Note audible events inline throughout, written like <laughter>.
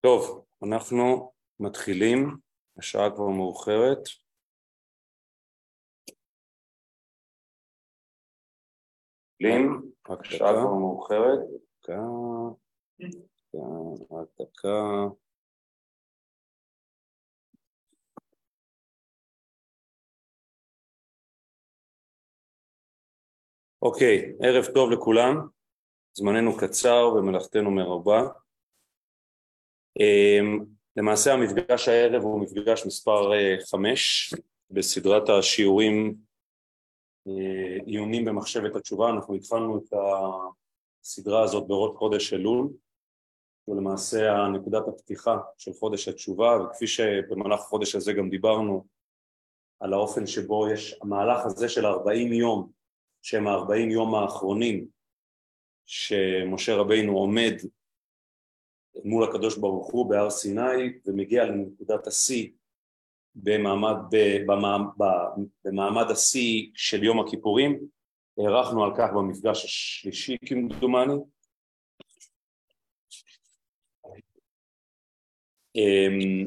טוב, אנחנו מתחילים, השעה כבר מאוחרת. מתחילים, השעה כבר מאוחרת. דקה, רק דקה. אוקיי, ערב טוב לכולם, זמננו קצר ומלאכתנו מרובה. אמ, למעשה המפגש הערב הוא מפגש מספר אה, חמש בסדרת השיעורים אה, עיונים במחשבת התשובה, אנחנו התחלנו את הסדרה הזאת בראש חודש אלול, ולמעשה הנקודת הפתיחה של חודש התשובה, וכפי שבמהלך החודש הזה גם דיברנו על האופן שבו יש המהלך הזה של 40 יום, שהם ה-40 יום האחרונים שמשה רבינו עומד מול הקדוש ברוך הוא בהר סיני ומגיע לנקודת השיא במעמד, במעמד, השיא של יום הכיפורים, הארכנו על כך במפגש השלישי כמדומני. אמ,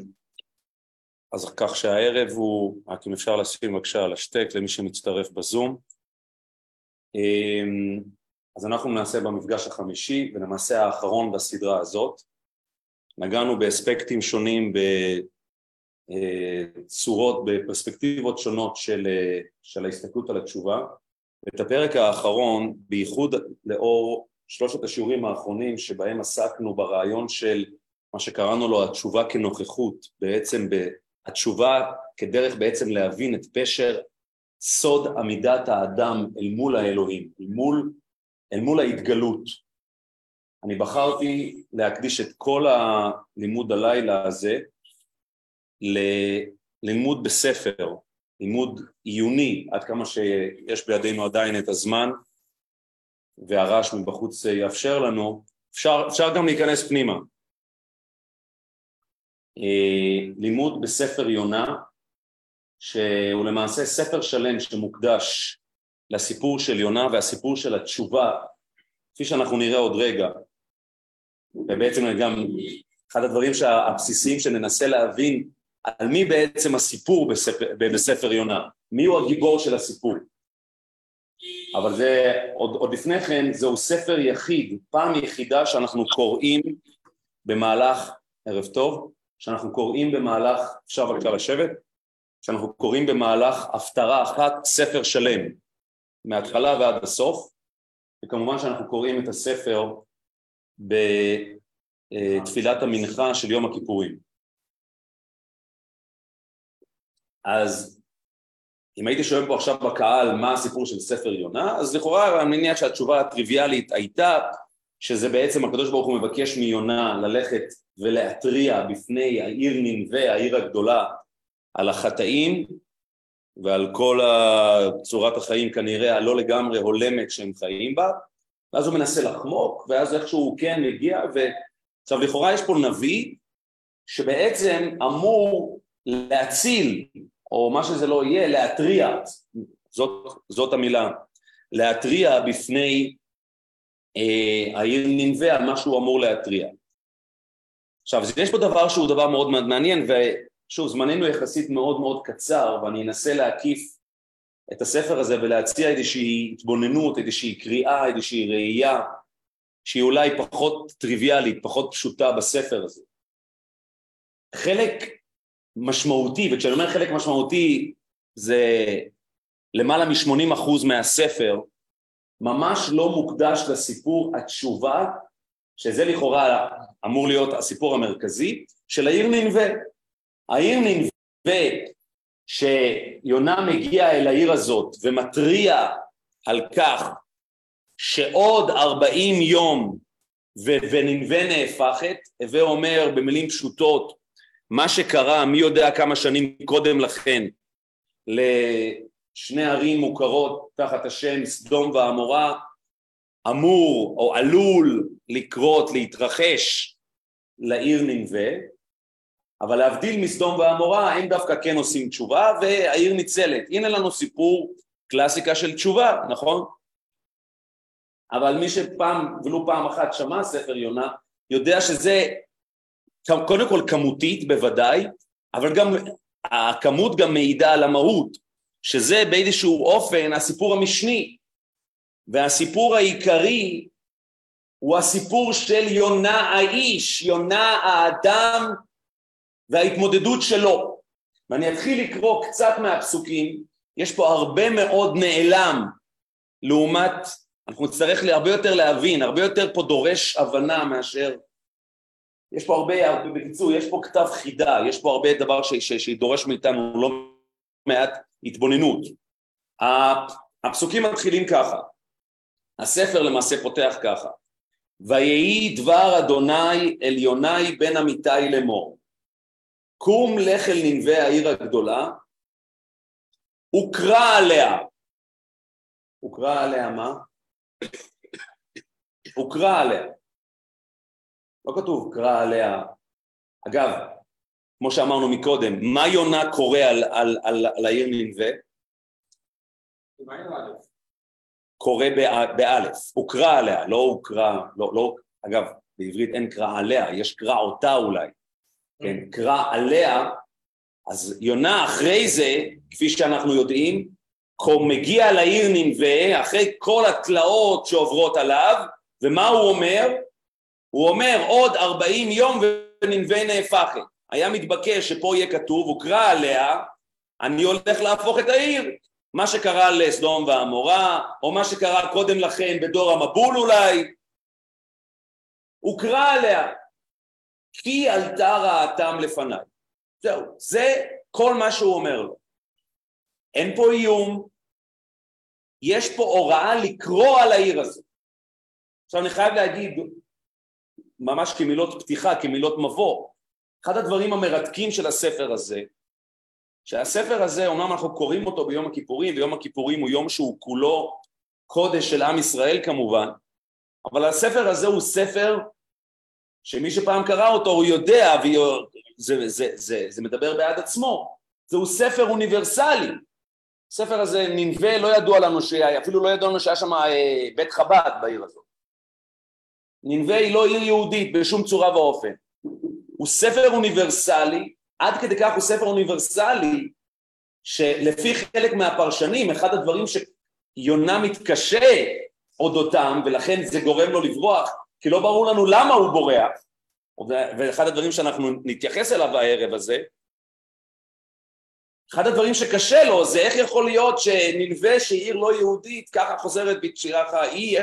אז כך שהערב הוא, רק אם אפשר לשים בבקשה על השטק למי שמצטרף בזום. אמ, אז אנחנו נעשה במפגש החמישי ולמעשה האחרון בסדרה הזאת. נגענו באספקטים שונים, בצורות, בפרספקטיבות שונות של, של ההסתכלות על התשובה. ואת הפרק האחרון, בייחוד לאור שלושת השיעורים האחרונים שבהם עסקנו ברעיון של מה שקראנו לו התשובה כנוכחות, בעצם התשובה כדרך בעצם להבין את פשר סוד עמידת האדם אל מול האלוהים, אל מול, אל מול ההתגלות. אני בחרתי להקדיש את כל הלימוד הלילה הזה ללימוד בספר, לימוד עיוני, עד כמה שיש בידינו עדיין את הזמן והרעש מבחוץ יאפשר לנו, אפשר, אפשר גם להיכנס פנימה. אה, לימוד בספר יונה, שהוא למעשה ספר שלם שמוקדש לסיפור של יונה והסיפור של התשובה, כפי שאנחנו נראה עוד רגע, ובעצם גם אחד הדברים הבסיסיים שננסה להבין על מי בעצם הסיפור בספר, בספר יונה, מי הוא הגיבור של הסיפור. אבל זה, עוד, עוד לפני כן, זהו ספר יחיד, פעם יחידה שאנחנו קוראים במהלך, ערב טוב, שאנחנו קוראים במהלך, אפשר בבקשה לשבת? שאנחנו קוראים במהלך הפטרה אחת ספר שלם, מההתחלה ועד הסוף, וכמובן שאנחנו קוראים את הספר בתפילת המנחה של יום הכיפורים. אז אם הייתי שואל פה עכשיו בקהל מה הסיפור של ספר יונה, אז לכאורה אני מניח שהתשובה הטריוויאלית הייתה שזה בעצם הקדוש ברוך הוא מבקש מיונה ללכת ולהתריע בפני העיר ננבה, העיר הגדולה, על החטאים ועל כל צורת החיים כנראה הלא לגמרי הולמת שהם חיים בה, ואז הוא מנסה לחמוק, ואז איכשהו הוא כן מגיע, ו... עכשיו לכאורה יש פה נביא שבעצם אמור להציל, או מה שזה לא יהיה, להתריע, זאת, זאת המילה, להתריע בפני אה, העיר ננבה על מה שהוא אמור להתריע. עכשיו, יש פה דבר שהוא דבר מאוד מעניין, ושוב, זמננו יחסית מאוד מאוד קצר, ואני אנסה להקיף את הספר הזה ולהציע איזושהי התבוננות, איזושהי קריאה, איזושהי ראייה שהיא אולי פחות טריוויאלית, פחות פשוטה בספר הזה. חלק משמעותי, וכשאני אומר חלק משמעותי זה למעלה מ-80% מהספר, ממש לא מוקדש לסיפור התשובה, שזה לכאורה אמור להיות הסיפור המרכזי, של העיר ננבה. העיר ננבה שיונה מגיע אל העיר הזאת ומתריע על כך שעוד ארבעים יום וננבה נהפכת, הווה אומר במילים פשוטות מה שקרה מי יודע כמה שנים קודם לכן לשני ערים מוכרות תחת השם סדום ועמורה אמור או עלול לקרות, להתרחש לעיר ננבה אבל להבדיל מסדום ועמורה, הם דווקא כן עושים תשובה והעיר ניצלת. הנה לנו סיפור קלאסיקה של תשובה, נכון? אבל מי שפעם, ולו פעם אחת שמע ספר יונה, יודע שזה קודם כל כמותית בוודאי, אבל גם הכמות גם מעידה על המהות, שזה באיזשהו אופן הסיפור המשני, והסיפור העיקרי הוא הסיפור של יונה האיש, יונה האדם וההתמודדות שלו. ואני אתחיל לקרוא קצת מהפסוקים, יש פה הרבה מאוד נעלם לעומת, אנחנו נצטרך הרבה יותר להבין, הרבה יותר פה דורש הבנה מאשר, יש פה הרבה, הרבה בקיצור, יש פה כתב חידה, יש פה הרבה דבר שדורש מאיתנו לא מעט התבוננות. הפסוקים מתחילים ככה, הספר למעשה פותח ככה, ויהי דבר אדוני אל יוני בן אמיתי לאמור, קום לך אל ננבה העיר הגדולה, וקרא עליה. וקרא עליה מה? וקרא עליה. לא כתוב קרא עליה. אגב, כמו שאמרנו מקודם, מה יונה קורא על, על, על, על העיר ננבה? קורא באלף, הוקרא עליה, לא הוקרא, לא, לא, אגב, בעברית אין קרא עליה, יש קרא אותה אולי, כן, קרא עליה, אז יונה אחרי זה, כפי שאנחנו יודעים, מגיע לעיר ננבה, אחרי כל התלאות שעוברות עליו, ומה הוא אומר? הוא אומר עוד ארבעים יום וננבה נהפכת. היה מתבקש שפה יהיה כתוב, הוקרא עליה, אני הולך להפוך את העיר. מה שקרה לסדום ועמורה, או מה שקרה קודם לכן בדור המבול אולי, הוקרא עליה, כי עלתה רעתם לפניי. זהו, זה כל מה שהוא אומר לו. אין פה איום, יש פה הוראה לקרוא על העיר הזאת. עכשיו אני חייב להגיד, ממש כמילות פתיחה, כמילות מבוא, אחד הדברים המרתקים של הספר הזה, שהספר הזה, אומנם אנחנו קוראים אותו ביום הכיפורים, ויום הכיפורים הוא יום שהוא כולו קודש של עם ישראל כמובן, אבל הספר הזה הוא ספר שמי שפעם קרא אותו הוא יודע, וזה זה, זה, זה, זה מדבר בעד עצמו, זהו ספר אוניברסלי. הספר הזה, ננבה, לא ידוע לנו שהיה, אפילו לא ידוע לנו שהיה שם אה, בית חב"ד בעיר הזאת. ננבה היא לא עיר יהודית בשום צורה ואופן. הוא ספר אוניברסלי, עד כדי כך הוא ספר אוניברסלי, שלפי חלק מהפרשנים, אחד הדברים שיונה מתקשה אודותם, ולכן זה גורם לו לברוח, כי לא ברור לנו למה הוא בורח, ואחד הדברים שאנחנו נתייחס אליו הערב הזה, אחד הדברים שקשה לו זה איך יכול להיות שנלווה שעיר לא יהודית ככה חוזרת בשירה היא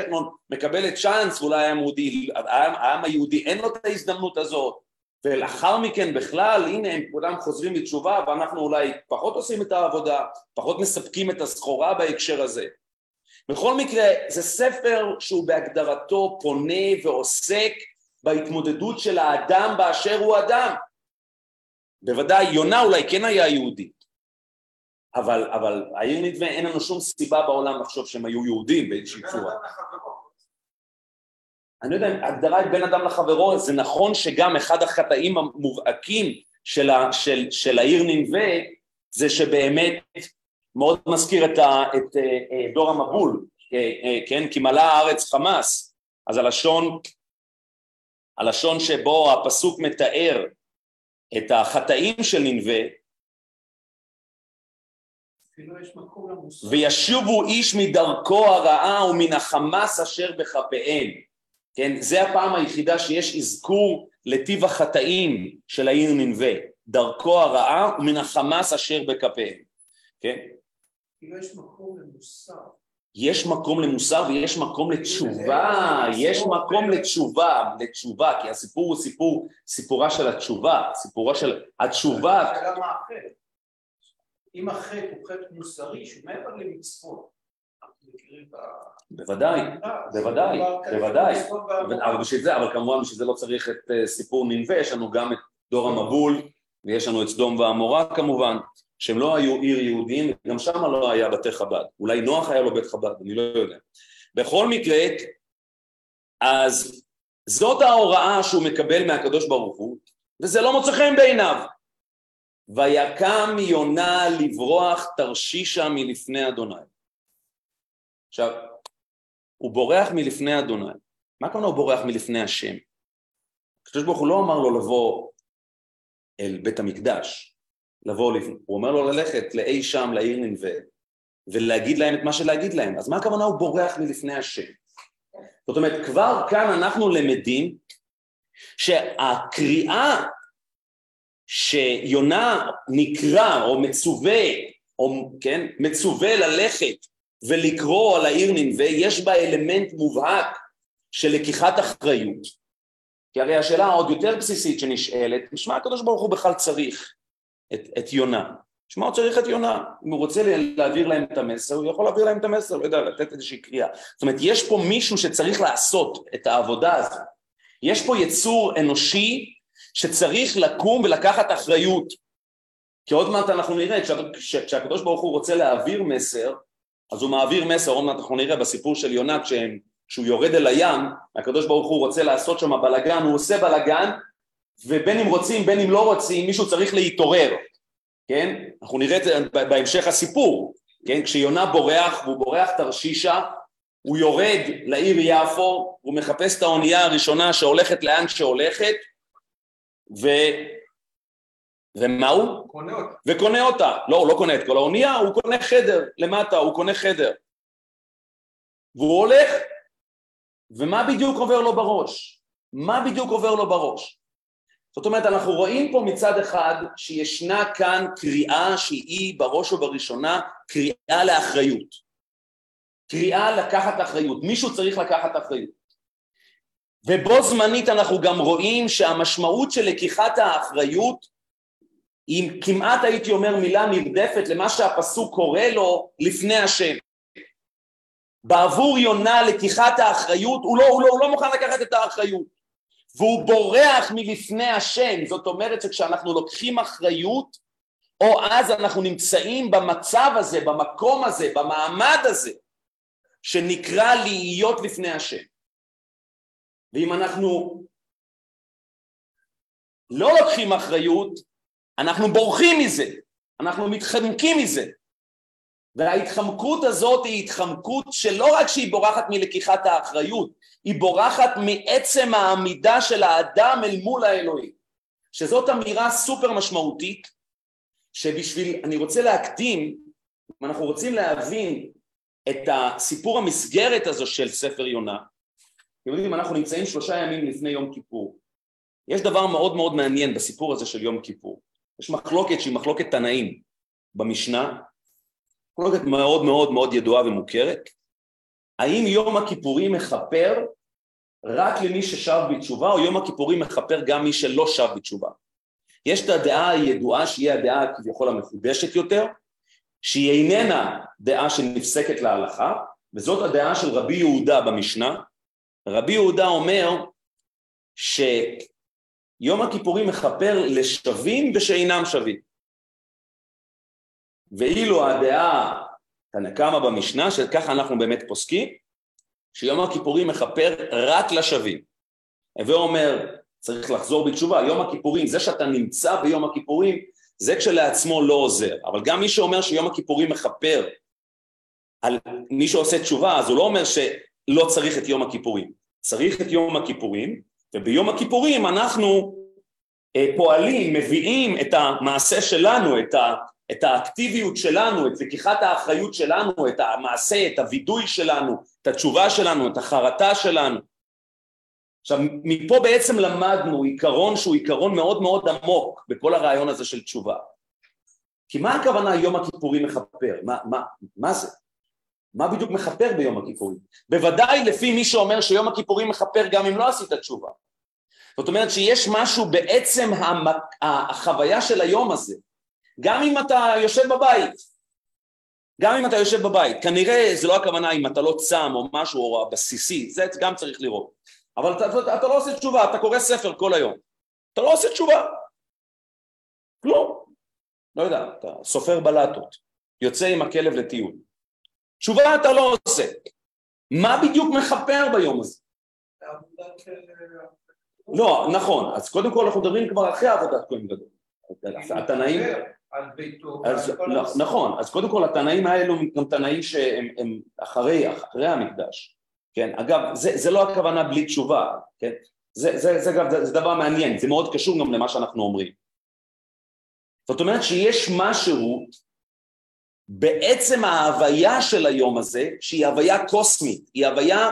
מקבלת צ'אנס ואולי העם היהודי, העם היהודי אין לו את ההזדמנות הזאת ולאחר מכן בכלל הנה הם כולם חוזרים לתשובה ואנחנו אולי פחות עושים את העבודה, פחות מספקים את הסחורה בהקשר הזה. בכל מקרה זה ספר שהוא בהגדרתו פונה ועוסק בהתמודדות של האדם באשר הוא אדם. בוודאי יונה אולי כן היה יהודי, אבל, אבל העיר נדמה אין לנו שום סיבה בעולם לחשוב שהם היו יהודים באיזושהי צורה. אני לא יודע, הגדרה בין אדם לחברו, זה נכון שגם אחד החטאים המובהקים של, ה, של, של העיר ננבה זה שבאמת מאוד מזכיר את, ה, את אה, אה, דור המבול, אה, כן, כי מלאה הארץ חמאס, אז הלשון, הלשון שבו הפסוק מתאר את החטאים של ננבה וישובו איש מדרכו הרעה ומן החמאס אשר בכפיהם. כן, זה הפעם היחידה שיש אזכור לטיב החטאים של העיר ננבה, דרכו הרעה ומן החמאס אשר בכפיהם, כן? כאילו יש מקום למוסר. יש מקום למוסר ויש מקום לתשובה, יש מקום לתשובה, לתשובה, כי הסיפור הוא סיפור, סיפורה של התשובה, סיפורה של התשובה. אם החטא הוא חטא מוסרי, שהוא מעבר למצוות, בוודאי, בוודאי, בוודאי, אבל בשביל זה, אבל כמובן בשביל זה לא צריך את אה, סיפור ננבה, יש לנו גם את דור המבול ויש לנו את סדום ועמורה כמובן, שהם לא היו עיר יהודים, גם שם לא היה בתי חב"ד, אולי נוח היה לו בית חב"ד, אני לא יודע. בכל מקרה, אז זאת ההוראה שהוא מקבל מהקדוש ברוך הוא, וזה לא מוצא חן בעיניו. ויקם יונה לברוח תרשישה מלפני אדוני. עכשיו, הוא בורח מלפני אדוני. מה הכוונה הוא בורח מלפני השם? הקדוש ברוך הוא לא אמר לו לבוא אל בית המקדש, לבוא, הוא אומר לו ללכת לאי שם, לעיר ננבה, ולהגיד להם את מה שלהגיד להם. אז מה הכוונה הוא בורח מלפני השם? זאת אומרת, כבר כאן אנחנו למדים שהקריאה שיונה נקרא או מצווה, או כן, מצווה ללכת ולקרוא על העיר ננבה, יש בה אלמנט מובהק של לקיחת אחריות. כי הרי השאלה העוד יותר בסיסית שנשאלת, משמע הקדוש ברוך הוא בכלל צריך את, את יונה. משמע הוא צריך את יונה. אם הוא רוצה להעביר להם את המסר, הוא יכול להעביר להם את המסר, לא יודע, לתת איזושהי קריאה. זאת אומרת, יש פה מישהו שצריך לעשות את העבודה הזאת. יש פה יצור אנושי שצריך לקום ולקחת אחריות. כי עוד מעט אנחנו נראה, כשהקדוש ברוך הוא רוצה להעביר מסר, אז הוא מעביר מסר, עוד מעט אנחנו נראה בסיפור של יונה, כשהם כשהוא יורד אל הים, הקדוש ברוך הוא רוצה לעשות שם בלאגן, הוא עושה בלאגן, ובין אם רוצים, בין אם לא רוצים, מישהו צריך להתעורר, כן? אנחנו נראה את זה בהמשך הסיפור, כן? כשיונה בורח, והוא בורח תרשישה, הוא יורד לעיר יפו, הוא מחפש את האונייה הראשונה שהולכת לאן שהולכת, ו... ומה הוא? קונה אותה. וקונה אותה. לא, הוא לא קונה את כל האונייה, הוא קונה חדר למטה, הוא קונה חדר. והוא הולך, ומה בדיוק עובר לו בראש? מה בדיוק עובר לו בראש? זאת אומרת, אנחנו רואים פה מצד אחד שישנה כאן קריאה שהיא בראש ובראשונה קריאה לאחריות. קריאה לקחת אחריות, מישהו צריך לקחת אחריות. ובו זמנית אנחנו גם רואים שהמשמעות של לקיחת האחריות היא כמעט הייתי אומר מילה נרדפת למה שהפסוק קורא לו לפני השם. בעבור יונה לקיחת האחריות, הוא לא, הוא, לא, הוא לא מוכן לקחת את האחריות והוא בורח מלפני השם, זאת אומרת שכשאנחנו לוקחים אחריות או אז אנחנו נמצאים במצב הזה, במקום הזה, במעמד הזה שנקרא להיות לפני השם. ואם אנחנו לא לוקחים אחריות אנחנו בורחים מזה, אנחנו מתחמקים מזה וההתחמקות הזאת היא התחמקות שלא רק שהיא בורחת מלקיחת האחריות, היא בורחת מעצם העמידה של האדם אל מול האלוהים. שזאת אמירה סופר משמעותית, שבשביל, אני רוצה להקדים, אם אנחנו רוצים להבין את הסיפור המסגרת הזו של ספר יונה, אתם יודעים, אנחנו נמצאים שלושה ימים לפני יום כיפור. יש דבר מאוד מאוד מעניין בסיפור הזה של יום כיפור. יש מחלוקת שהיא מחלוקת תנאים במשנה, מחלוקת מאוד מאוד מאוד ידועה ומוכרת, האם יום הכיפורים מכפר רק למי ששב בתשובה, או יום הכיפורים מכפר גם מי שלא שב בתשובה. יש את הדעה הידועה שהיא הדעה כביכול המחודשת יותר, שהיא איננה דעה שנפסקת להלכה, וזאת הדעה של רבי יהודה במשנה. רבי יהודה אומר שיום הכיפורים מכפר לשווים ושאינם שווים. ואילו הדעה תנא קמא במשנה, שככה אנחנו באמת פוסקים, שיום הכיפורים מכפר רק לשווים. הווה אומר, צריך לחזור בתשובה, יום הכיפורים, זה שאתה נמצא ביום הכיפורים, זה כשלעצמו לא עוזר, אבל גם מי שאומר שיום הכיפורים מכפר על מי שעושה תשובה, אז הוא לא אומר שלא צריך את יום הכיפורים, צריך את יום הכיפורים, וביום הכיפורים אנחנו אה, פועלים, מביאים את המעשה שלנו, את ה... את האקטיביות שלנו, את לקיחת האחריות שלנו, את המעשה, את הווידוי שלנו, את התשובה שלנו, את החרטה שלנו. עכשיו, מפה בעצם למדנו עיקרון שהוא עיקרון מאוד מאוד עמוק בכל הרעיון הזה של תשובה. כי מה הכוונה יום הכיפורים מכפר? מה, מה, מה זה? מה בדיוק מכפר ביום הכיפורים? בוודאי לפי מי שאומר שיום הכיפורים מכפר גם אם לא עשית תשובה. זאת אומרת שיש משהו בעצם המק... החוויה של היום הזה, גם אם אתה יושב בבית, גם אם אתה יושב בבית, כנראה זה לא הכוונה אם אתה לא צם או משהו או הבסיסי, זה גם צריך לראות, אבל אתה, אתה, אתה לא עושה תשובה, אתה קורא ספר כל היום, אתה לא עושה תשובה, כלום, לא יודע, אתה סופר בלטות, יוצא עם הכלב לטיול, תשובה אתה לא עושה, מה בדיוק מכפר ביום הזה? לא, נכון, אז קודם כל אנחנו מדברים כבר אחרי עבודת כהן גדול, התנאים על ביתו. אז, נכון, אז קודם כל התנאים האלו הם תנאים שהם הם אחרי, אחרי המקדש, כן, אגב זה, זה לא הכוונה בלי תשובה, כן, זה, זה, זה, זה, זה, זה דבר מעניין, זה מאוד קשור גם למה שאנחנו אומרים, זאת אומרת שיש משהו בעצם ההוויה של היום הזה, שהיא הוויה קוסמית, היא הוויה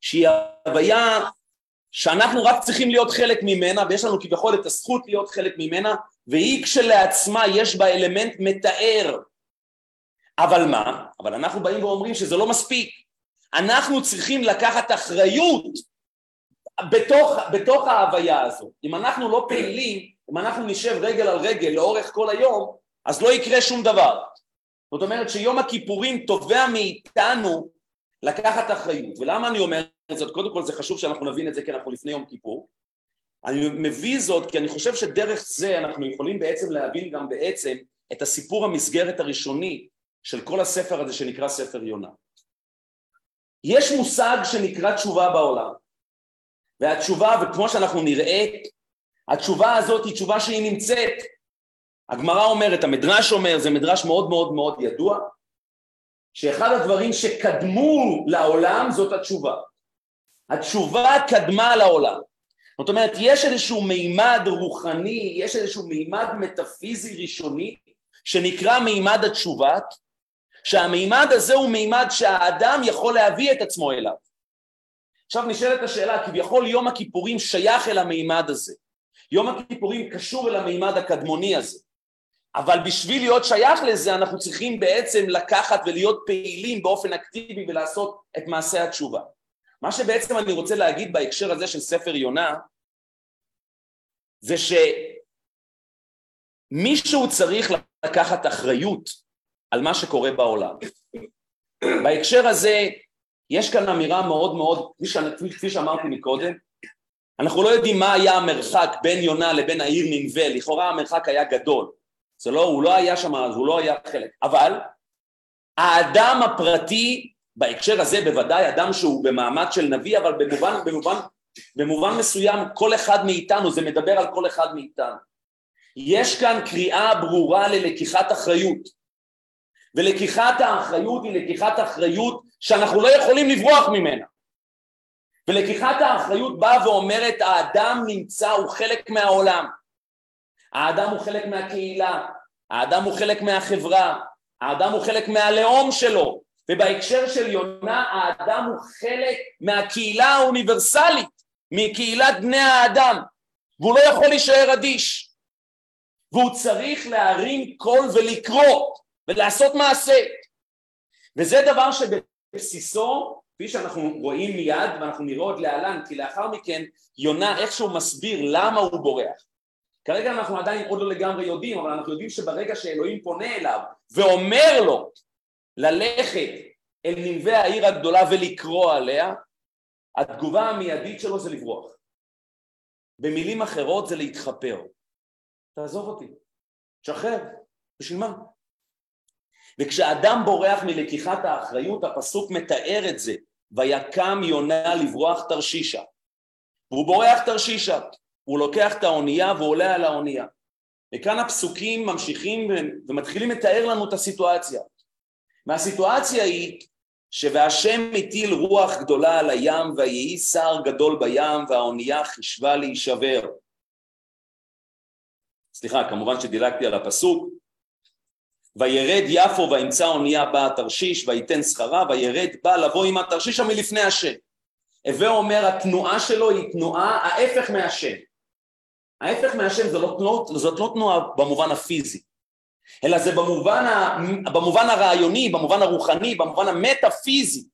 שהיא הוויה שאנחנו רק צריכים להיות חלק ממנה, ויש לנו כביכול את הזכות להיות חלק ממנה, והיא כשלעצמה יש בה אלמנט מתאר. אבל מה? אבל אנחנו באים ואומרים שזה לא מספיק. אנחנו צריכים לקחת אחריות בתוך, בתוך ההוויה הזו. אם אנחנו לא פעילים, אם אנחנו נשב רגל על רגל לאורך כל היום, אז לא יקרה שום דבר. זאת אומרת שיום הכיפורים תובע מאיתנו לקחת אחריות. ולמה אני אומר זאת? קודם כל זה חשוב שאנחנו נבין את זה כי אנחנו לפני יום כיפור. אני מביא זאת כי אני חושב שדרך זה אנחנו יכולים בעצם להבין גם בעצם את הסיפור המסגרת הראשוני של כל הספר הזה שנקרא ספר יונה. יש מושג שנקרא תשובה בעולם, והתשובה, וכמו שאנחנו נראה, התשובה הזאת היא תשובה שהיא נמצאת. הגמרא אומרת, המדרש אומר, זה מדרש מאוד מאוד מאוד ידוע, שאחד הדברים שקדמו לעולם זאת התשובה. התשובה קדמה לעולם. זאת אומרת, יש איזשהו מימד רוחני, יש איזשהו מימד מטאפיזי ראשוני, שנקרא מימד התשובה, שהמימד הזה הוא מימד שהאדם יכול להביא את עצמו אליו. עכשיו נשאלת השאלה, כביכול יום הכיפורים שייך אל המימד הזה. יום הכיפורים קשור אל המימד הקדמוני הזה. אבל בשביל להיות שייך לזה אנחנו צריכים בעצם לקחת ולהיות פעילים באופן אקטיבי ולעשות את מעשה התשובה. מה שבעצם אני רוצה להגיד בהקשר הזה של ספר יונה זה שמישהו צריך לקחת אחריות על מה שקורה בעולם. בהקשר הזה יש כאן אמירה מאוד מאוד, כפי שאמרתי מקודם, אנחנו לא יודעים מה היה המרחק בין יונה לבין העיר נינווה, לכאורה המרחק היה גדול, זה לא, הוא לא היה שם, אז הוא לא היה חלק, אבל האדם הפרטי, בהקשר הזה בוודאי אדם שהוא במעמד של נביא, אבל במובן, במובן, במובן מסוים כל אחד מאיתנו, זה מדבר על כל אחד מאיתנו. יש כאן קריאה ברורה ללקיחת אחריות, ולקיחת האחריות היא לקיחת אחריות שאנחנו לא יכולים לברוח ממנה. ולקיחת האחריות באה ואומרת האדם נמצא, הוא חלק מהעולם. האדם הוא חלק מהקהילה, האדם הוא חלק מהחברה, האדם הוא חלק מהלאום שלו, ובהקשר של יונה האדם הוא חלק מהקהילה האוניברסלית, מקהילת בני האדם, והוא לא יכול להישאר אדיש, והוא צריך להרים קול ולקרוא ולעשות מעשה, וזה דבר שבבסיסו, כפי שאנחנו רואים מיד ואנחנו נראה עוד להלן, כי לאחר מכן יונה איכשהו מסביר למה הוא בורח. כרגע אנחנו עדיין עוד לא לגמרי יודעים, אבל אנחנו יודעים שברגע שאלוהים פונה אליו ואומר לו ללכת אל ננבי העיר הגדולה ולקרוא עליה, התגובה המיידית שלו זה לברוח. במילים אחרות זה להתחפר. תעזוב אותי, תשחרר, בשביל מה? וכשאדם בורח מלקיחת האחריות, הפסוק מתאר את זה, ויקם יונה לברוח תרשישה. והוא בורח תרשישה, הוא לוקח את האונייה והוא עולה על האונייה. וכאן הפסוקים ממשיכים ומתחילים לתאר לנו את הסיטואציה. והסיטואציה היא שוהשם הטיל רוח גדולה על הים ויהי שר גדול בים והאונייה חישבה להישבר. סליחה, כמובן שדילגתי על הפסוק. וירד יפו וימצא אונייה באה תרשיש וייתן שכרה וירד בא לבוא עם התרשישה מלפני השם. הווה אומר התנועה שלו היא תנועה ההפך מהשם. ההפך מהשם זאת לא, זאת לא תנועה במובן הפיזי, אלא זה במובן, ה, במובן הרעיוני, במובן הרוחני, במובן המטאפיזי.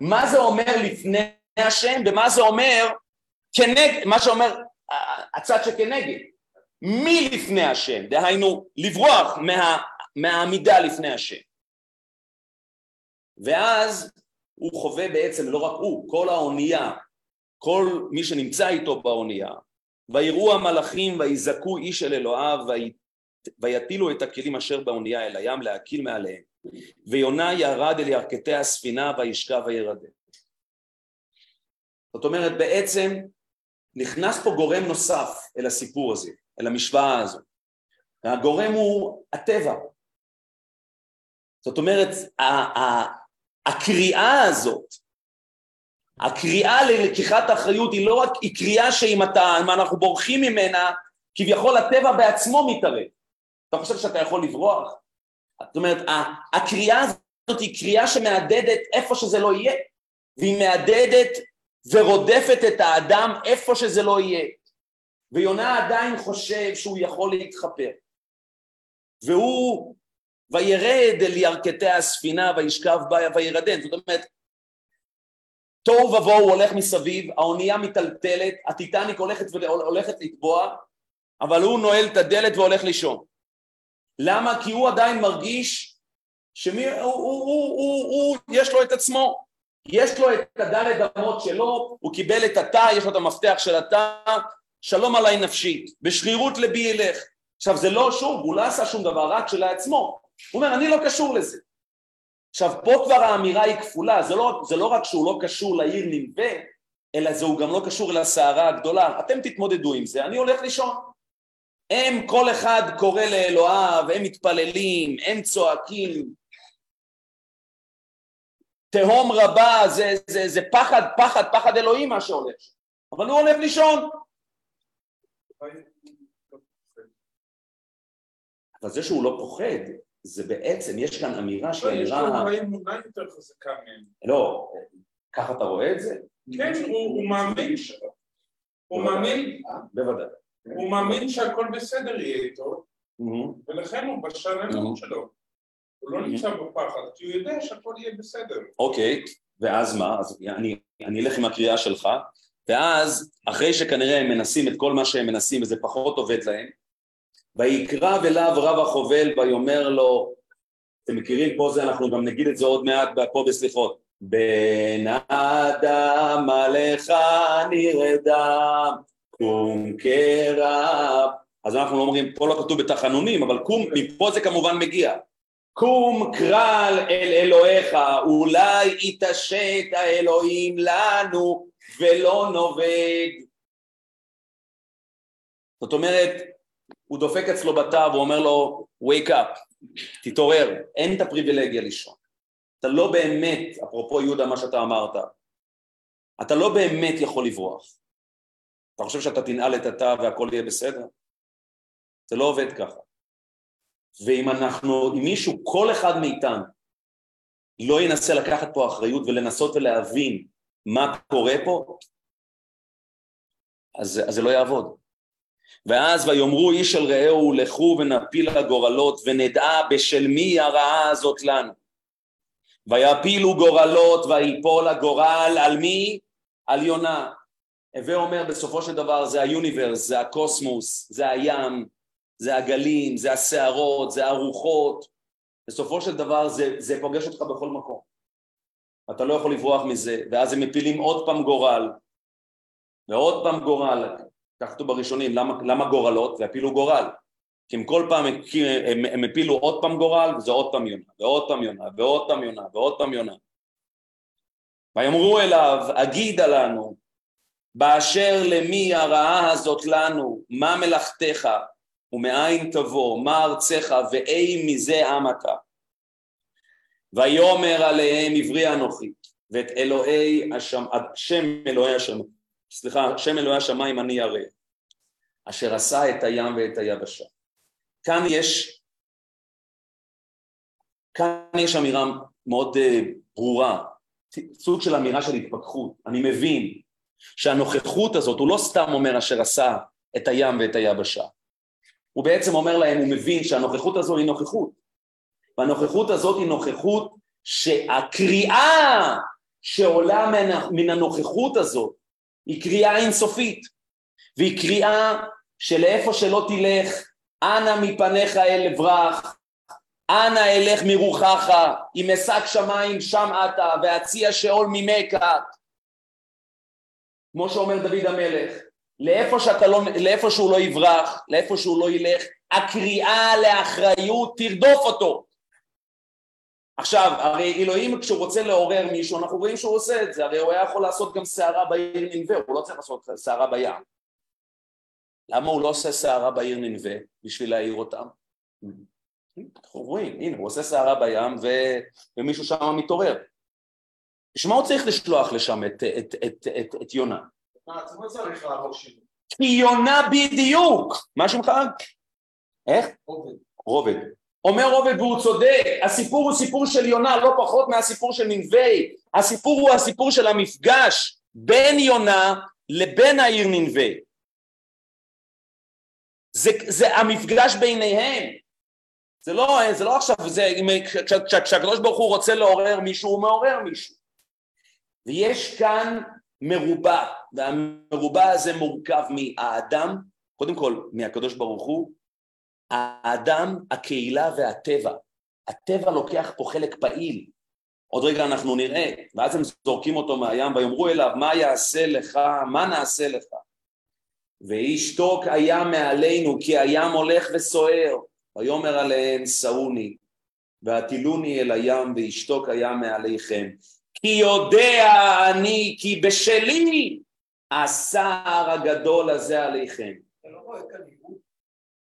מה זה אומר לפני השם ומה זה אומר כנגד, מה שאומר הצד שכנגד. מי לפני השם, דהיינו לברוח מה, מהעמידה לפני השם. ואז הוא חווה בעצם, לא רק הוא, כל האונייה, כל מי שנמצא איתו באונייה, ויראו המלאכים ויזעקו איש אל אלוהיו ויטילו את הכלים אשר באונייה אל הים להקיל מעליהם ויונה ירד אל ירכתי הספינה וישכב וירדם. זאת אומרת בעצם נכנס פה גורם נוסף אל הסיפור הזה, אל המשוואה הזו. הגורם הוא הטבע. זאת אומרת הקריאה הזאת הקריאה ללקיחת אחריות היא לא רק, היא קריאה שאם אתה, אם אנחנו בורחים ממנה, כביכול הטבע בעצמו מתערב. אתה חושב שאתה יכול לברוח? זאת אומרת, הקריאה הזאת היא קריאה שמהדהדת איפה שזה לא יהיה, והיא מהדהדת ורודפת את האדם איפה שזה לא יהיה. ויונה עדיין חושב שהוא יכול להתחפר. והוא, וירד אל ירכתי הספינה וישכב בה וירדן. זאת אומרת, תוהו ובוהו הולך מסביב, האונייה מיטלטלת, הטיטניק הולכת, הולכת לטבוע, אבל הוא נועל את הדלת והולך לישון. למה? כי הוא עדיין מרגיש שמי, הוא, הוא, הוא, הוא, הוא, יש לו את עצמו, יש לו את הדלת אמות שלו, הוא קיבל את התא, יש לו את המפתח של התא, שלום עליי נפשית, בשרירות לבי ילך. עכשיו זה לא, שוב, הוא לא עשה שום דבר רק שלעצמו, הוא אומר אני לא קשור לזה. עכשיו פה כבר האמירה היא כפולה, זה לא, זה לא רק שהוא לא קשור לעיר ננבה, אלא זה הוא גם לא קשור לסערה הגדולה, אתם תתמודדו עם זה, אני הולך לישון. הם, כל אחד קורא לאלוהיו, הם מתפללים, הם צועקים. תהום רבה, זה, זה, זה פחד, פחד, פחד אלוהים מה שהולך. אבל הוא הולך לישון. אבל זה שהוא לא פוחד, זה בעצם, יש כאן אמירה שהיא לא, יש אמירה... לו אמונה יותר חזקה מהם. לא, ככה אתה רואה את זה? כן, הוא מאמין. הוא מאמין, בוודאי. הוא מאמין שהכל בסדר יהיה איתו. ולכן הוא בשלנות שלו. הוא לא נמצא בפחד, כי הוא יודע שהכל יהיה בסדר. אוקיי, ואז מה? אז אני, אני אלך עם הקריאה שלך, ואז אחרי שכנראה הם מנסים את כל מה שהם מנסים וזה פחות עובד להם, ויקרא אליו רב החובל ויאמר לו, אתם מכירים פה זה, אנחנו גם נגיד את זה עוד מעט פה בסליחות, בן אדם עליך נרדם, קום קרב, אז אנחנו לא אומרים, פה לא כתוב בתחנונים, אבל קום, מפה זה כמובן מגיע, קום קרל אל אלוהיך, אולי יתעשת האלוהים לנו ולא נובד. זאת אומרת, הוא דופק אצלו בתא ואומר לו, wake up, תתעורר, אין את הפריבילגיה לישון. אתה לא באמת, אפרופו יהודה מה שאתה אמרת, אתה לא באמת יכול לברוח. אתה חושב שאתה תנעל את התא והכל יהיה בסדר? זה לא עובד ככה. ואם אנחנו, אם מישהו, כל אחד מאיתנו, לא ינסה לקחת פה אחריות ולנסות ולהבין מה קורה פה, אז, אז זה לא יעבוד. ואז ויאמרו איש אל רעהו לכו ונפיל הגורלות ונדע בשל מי הרעה הזאת לנו. ויפילו גורלות ויפול הגורל על מי? על יונה. הווה אומר בסופו של דבר זה היוניברס, זה הקוסמוס, זה הים, זה הגלים, זה הסערות, זה הרוחות. בסופו של דבר זה, זה פוגש אותך בכל מקום. אתה לא יכול לברוח מזה, ואז הם מפילים עוד פעם גורל, ועוד פעם גורל, כתוב בראשונים, למה, למה גורלות? והפילו גורל. כי הם כל פעם, הם, הם, הפילו עוד פעם גורל, וזה עוד פעם יונה, ועוד פעם יונה, ועוד פעם יונה, ועוד פעם יונה. ויאמרו אליו, הגידה לנו, באשר למי הרעה הזאת לנו, מה מלאכתך, ומאין תבוא, מה ארצך, ואי מזה עם אתה. ויאמר עליהם עברי אנוכי, ואת אלוהי השם, שם אלוהי השם, סליחה, שם אלוהי השמיים אני ירא, אשר עשה את הים ואת היבשה. כאן יש, כאן יש אמירה מאוד uh, ברורה, סוג של אמירה של התפכחות. אני מבין שהנוכחות הזאת, הוא לא סתם אומר אשר עשה את הים ואת היבשה. הוא בעצם אומר להם, הוא מבין שהנוכחות הזו היא נוכחות. והנוכחות הזאת היא נוכחות שהקריאה שעולה מן הנוכחות הזאת היא קריאה אינסופית, והיא קריאה שלאיפה שלא תלך, אנא מפניך אל אברח, אנא אלך מרוחך, אם אשק שמיים שם אתה, והציע שאול ממכה. כמו שאומר דוד המלך, לאיפה, שאתה לא, לאיפה שהוא לא יברח, לאיפה שהוא לא ילך, הקריאה לאחריות תרדוף אותו. עכשיו, הרי אלוהים כשהוא רוצה לעורר מישהו, אנחנו רואים שהוא עושה את זה, הרי הוא היה יכול לעשות גם סערה בעיר ננבה, הוא לא צריך לעשות סערה בים. למה הוא לא עושה סערה בעיר ננבה בשביל להעיר אותם? אנחנו רואים, הנה, הוא עושה סערה בים ו... ומישהו שם מתעורר. בשביל מה הוא צריך לשלוח לשם את, את, את, את, את יונה? מה, אתה לא צריך לעבור שינוי. כי יונה בדיוק! מה שמך? איך? עובד. רובד. אומר רובד והוא צודק, הסיפור הוא סיפור של יונה לא פחות מהסיפור של ננבי, הסיפור הוא הסיפור של המפגש בין יונה לבין העיר ננבי. זה, זה המפגש ביניהם, זה לא, זה לא עכשיו, זה, כשהקדוש ברוך הוא רוצה לעורר מישהו, הוא מעורר מישהו. ויש כאן מרובע, והמרובע הזה מורכב מהאדם, קודם כל מהקדוש ברוך הוא, האדם, הקהילה והטבע. הטבע לוקח פה חלק פעיל. עוד רגע אנחנו נראה, ואז הם זורקים אותו מהים ויאמרו אליו, מה יעשה לך, מה נעשה לך? וישתוק הים מעלינו, כי הים הולך וסוער. ויאמר עליהם, שאוני, והטילוני אל הים, וישתוק הים מעליכם. כי יודע אני, כי בשלי הסער הגדול הזה עליכם. אתה לא רואה כאן ייעוד?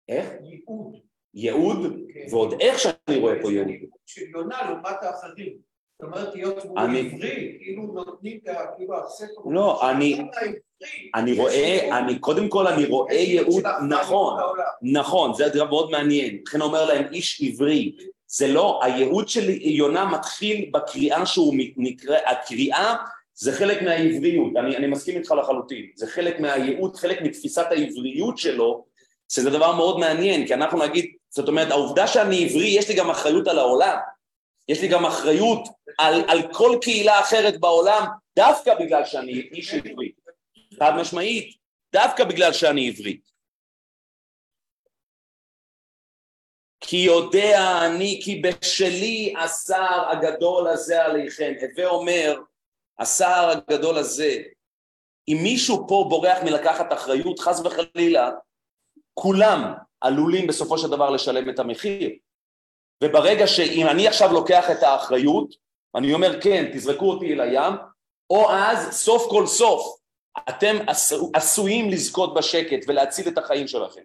איך? ייעוד. ייעוד? כן. ועוד איך שאני רואה פה ייעוד. של יונה לעומת האחרים. זאת אומרת, היות שהוא עברי, כאילו נותנים, כאילו הספר... לא, אני- אני רואה. אני קודם כל אני רואה ייעוד נכון. נכון, זה דבר מאוד מעניין. לכן אומר להם איש עברי, זה לא, הייעוד של יונה מתחיל בקריאה שהוא נקרא, הקריאה זה חלק מהעבריות, אני, אני מסכים איתך לחלוטין, זה חלק מהייעוד, חלק מתפיסת העבריות שלו, שזה דבר מאוד מעניין, כי אנחנו נגיד, זאת אומרת, העובדה שאני עברי, יש לי גם אחריות על העולם, יש לי גם אחריות על, על כל קהילה אחרת בעולם, דווקא בגלל שאני איש עברי, חד משמעית, דווקא בגלל שאני עברי. כי יודע אני כי בשלי הסער הגדול הזה עליכם. הווה אומר, הסער הגדול הזה, אם מישהו פה בורח מלקחת אחריות, חס וחלילה, כולם עלולים בסופו של דבר לשלם את המחיר. וברגע שאם אני עכשיו לוקח את האחריות, אני אומר כן, תזרקו אותי אל הים, או אז סוף כל סוף אתם עשו, עשויים לזכות בשקט ולהציל את החיים שלכם.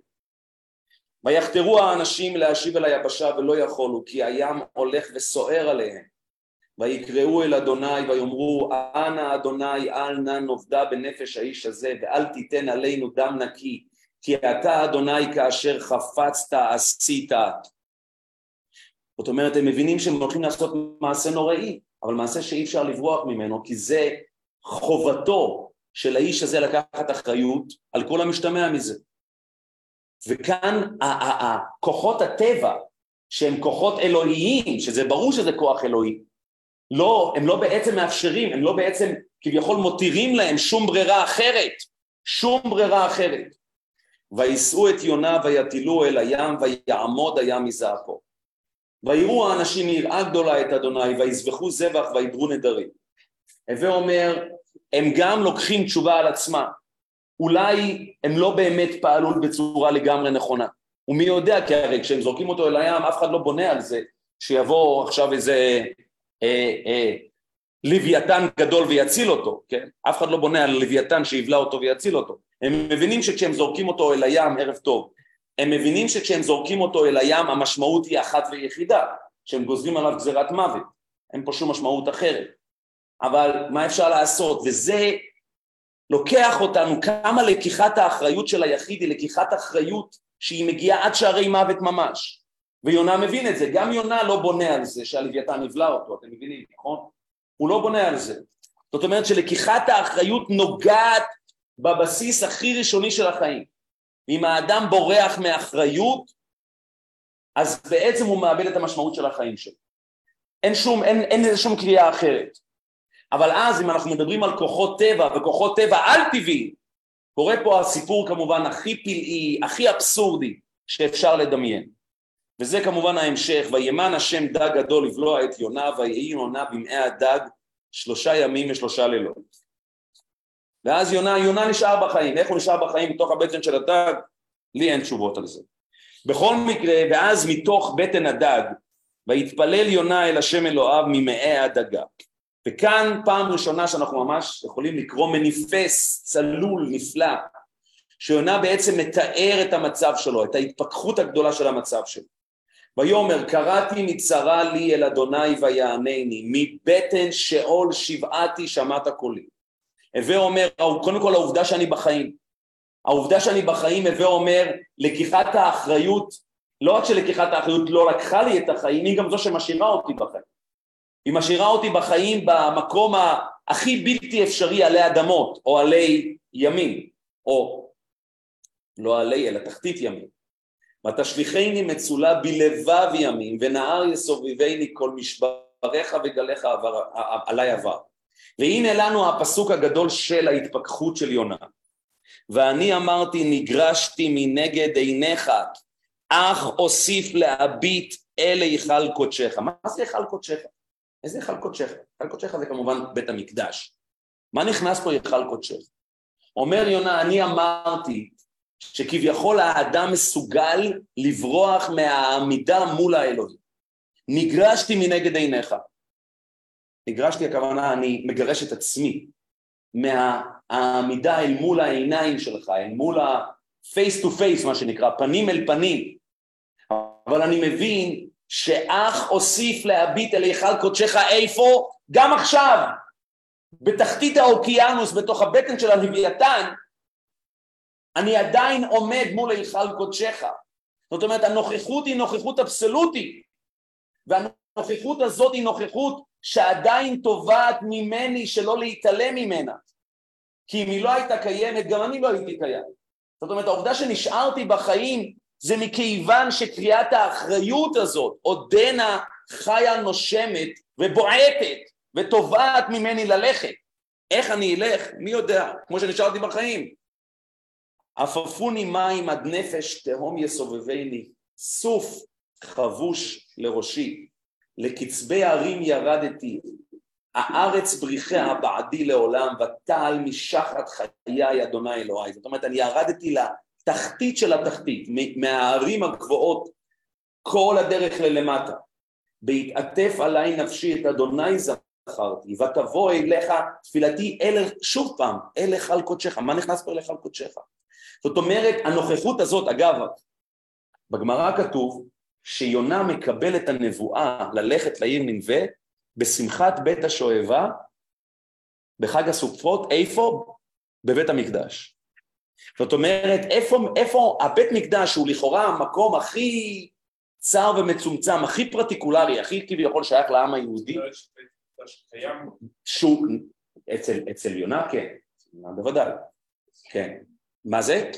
ויחתרו האנשים להשיב אל היבשה ולא יכולו, כי הים הולך וסוער עליהם. ויקראו אל אדוני ויאמרו, אנא אדוני אל נא נאבדה בנפש האיש הזה, ואל תיתן עלינו דם נקי, כי אתה אדוני כאשר חפצת עשית. זאת אומרת, הם מבינים שהם הולכים לעשות מעשה נוראי, אבל מעשה שאי אפשר לברוח ממנו, כי זה חובתו של האיש הזה לקחת אחריות על כל המשתמע מזה. וכאן כוחות הטבע, שהם כוחות אלוהיים, שזה ברור שזה כוח אלוהי, לא, הם לא בעצם מאפשרים, הם לא בעצם כביכול מותירים להם שום ברירה אחרת, שום ברירה אחרת. ויישאו את יונה ויטילו אל הים ויעמוד הים מזעפו. ויראו האנשים מיראה גדולה את אדוני ויזבחו זבח וידרו נדרים. הווה אומר, הם גם לוקחים תשובה על עצמם. אולי הם לא באמת פעלו בצורה לגמרי נכונה. ומי יודע, כי הרי כשהם זורקים אותו אל הים, אף אחד לא בונה על זה שיבוא עכשיו איזה אה, אה, לוויתן גדול ויציל אותו, כן? אף אחד לא בונה על לוויתן שיבלע אותו ויציל אותו. הם מבינים שכשהם זורקים אותו אל הים, ערב טוב, הם מבינים שכשהם זורקים אותו אל הים, המשמעות היא אחת ויחידה, שהם גוזרים עליו גזירת מוות. אין פה שום משמעות אחרת. אבל מה אפשר לעשות? וזה לוקח אותנו כמה לקיחת האחריות של היחיד היא לקיחת אחריות שהיא מגיעה עד שערי מוות ממש. ויונה מבין את זה, גם יונה לא בונה על זה שהלוויתן יבלע אותו, אתם מבינים, נכון? הוא לא בונה על זה. זאת אומרת שלקיחת האחריות נוגעת בבסיס הכי ראשוני של החיים. אם האדם בורח מאחריות, אז בעצם הוא מאבד את המשמעות של החיים שלו. אין שום, אין, אין שום קריאה אחרת. אבל אז אם אנחנו מדברים על כוחות טבע וכוחות טבע על-טבעיים, קורה פה הסיפור כמובן הכי פלאי, הכי אבסורדי שאפשר לדמיין. וזה כמובן ההמשך, וימן השם דג גדול לבלוע את יונה, ויהי יונה במעי הדג שלושה ימים ושלושה לילות. ואז יונה, יונה נשאר בחיים, איך הוא נשאר בחיים בתוך הבטן של הדג? לי אין תשובות על זה. בכל מקרה, ואז מתוך בטן הדג, ויתפלל יונה אל השם אלוהיו ממעי הדגה. וכאן פעם ראשונה שאנחנו ממש יכולים לקרוא מניפס צלול נפלא, שיונה בעצם מתאר את המצב שלו, את ההתפכחות הגדולה של המצב שלו. ויאמר קראתי מצרה לי אל אדוני ויענני, מבטן שאול שבעתי שמעת קולי. הווה אומר, קודם כל העובדה שאני בחיים, העובדה שאני בחיים הווה אומר לקיחת האחריות לא רק שלקיחת האחריות לא לקחה לי את החיים, היא גם זו שמשאירה אותי בחיים. היא משאירה אותי בחיים במקום הכי בלתי אפשרי עלי אדמות, או עלי ימים, או לא עלי, אלא תחתית ימים. ותשליכני מצולה בלבב ימים, ונהר יסובביני כל משבריך וגליך עבר, עלי עבר. והנה לנו הפסוק הגדול של ההתפכחות של יונה. ואני אמרתי נגרשתי מנגד עיניך, אך אוסיף להביט אל היכל קודשך. מה זה היכל קודשך? איזה היכל קודשך? היכל קודשך זה כמובן בית המקדש. מה נכנס פה היכל קודשך? אומר יונה, אני אמרתי שכביכול האדם מסוגל לברוח מהעמידה מול האלוהים. נגרשתי מנגד עיניך. נגרשתי הכוונה, אני מגרש את עצמי מהעמידה אל מול העיניים שלך, אל מול ה-face to face מה שנקרא, פנים אל פנים. אבל אני מבין שאך אוסיף להביט אל היכל קודשך איפה? גם עכשיו, בתחתית האוקיינוס, בתוך הבטן של הלוויתן, אני עדיין עומד מול היכל קודשך. זאת אומרת, הנוכחות היא נוכחות אבסולוטית, והנוכחות הזאת היא נוכחות שעדיין תובעת ממני שלא להתעלם ממנה. כי אם היא לא הייתה קיימת, גם אני לא הייתי קיים. זאת אומרת, העובדה שנשארתי בחיים זה מכיוון שקריאת האחריות הזאת עודנה חיה נושמת ובועטת ותובעת ממני ללכת. איך אני אלך? מי יודע? כמו שנשארתי בחיים. עפפוני מים עד נפש תהום יסובבני, סוף חבוש לראשי, לקצבי הרים ירדתי, הארץ בריחיה בעדי לעולם, ותעל משחת חיי אדוני אלוהי. זאת אומרת, אני ירדתי לתחתית של התחתית, מהערים הגבוהות, כל הדרך ללמטה. בהתעטף עליי נפשי את אדוני זכרתי, ותבוא אליך תפילתי אל, שוב פעם, אל היכל קודשך. מה נכנס פה אל היכל קודשך? זאת אומרת, הנוכחות הזאת, אגב, בגמרא כתוב שיונה מקבל את הנבואה ללכת לעיר ננבה בשמחת בית השואבה בחג הסופות, איפה? בבית המקדש. זאת אומרת, איפה, איפה הבית מקדש הוא לכאורה המקום הכי צר ומצומצם, הכי פרטיקולרי, הכי כביכול שייך לעם היהודי, שהוא, אצל, אצל יונה כן, בוודאי, כן. מה זה?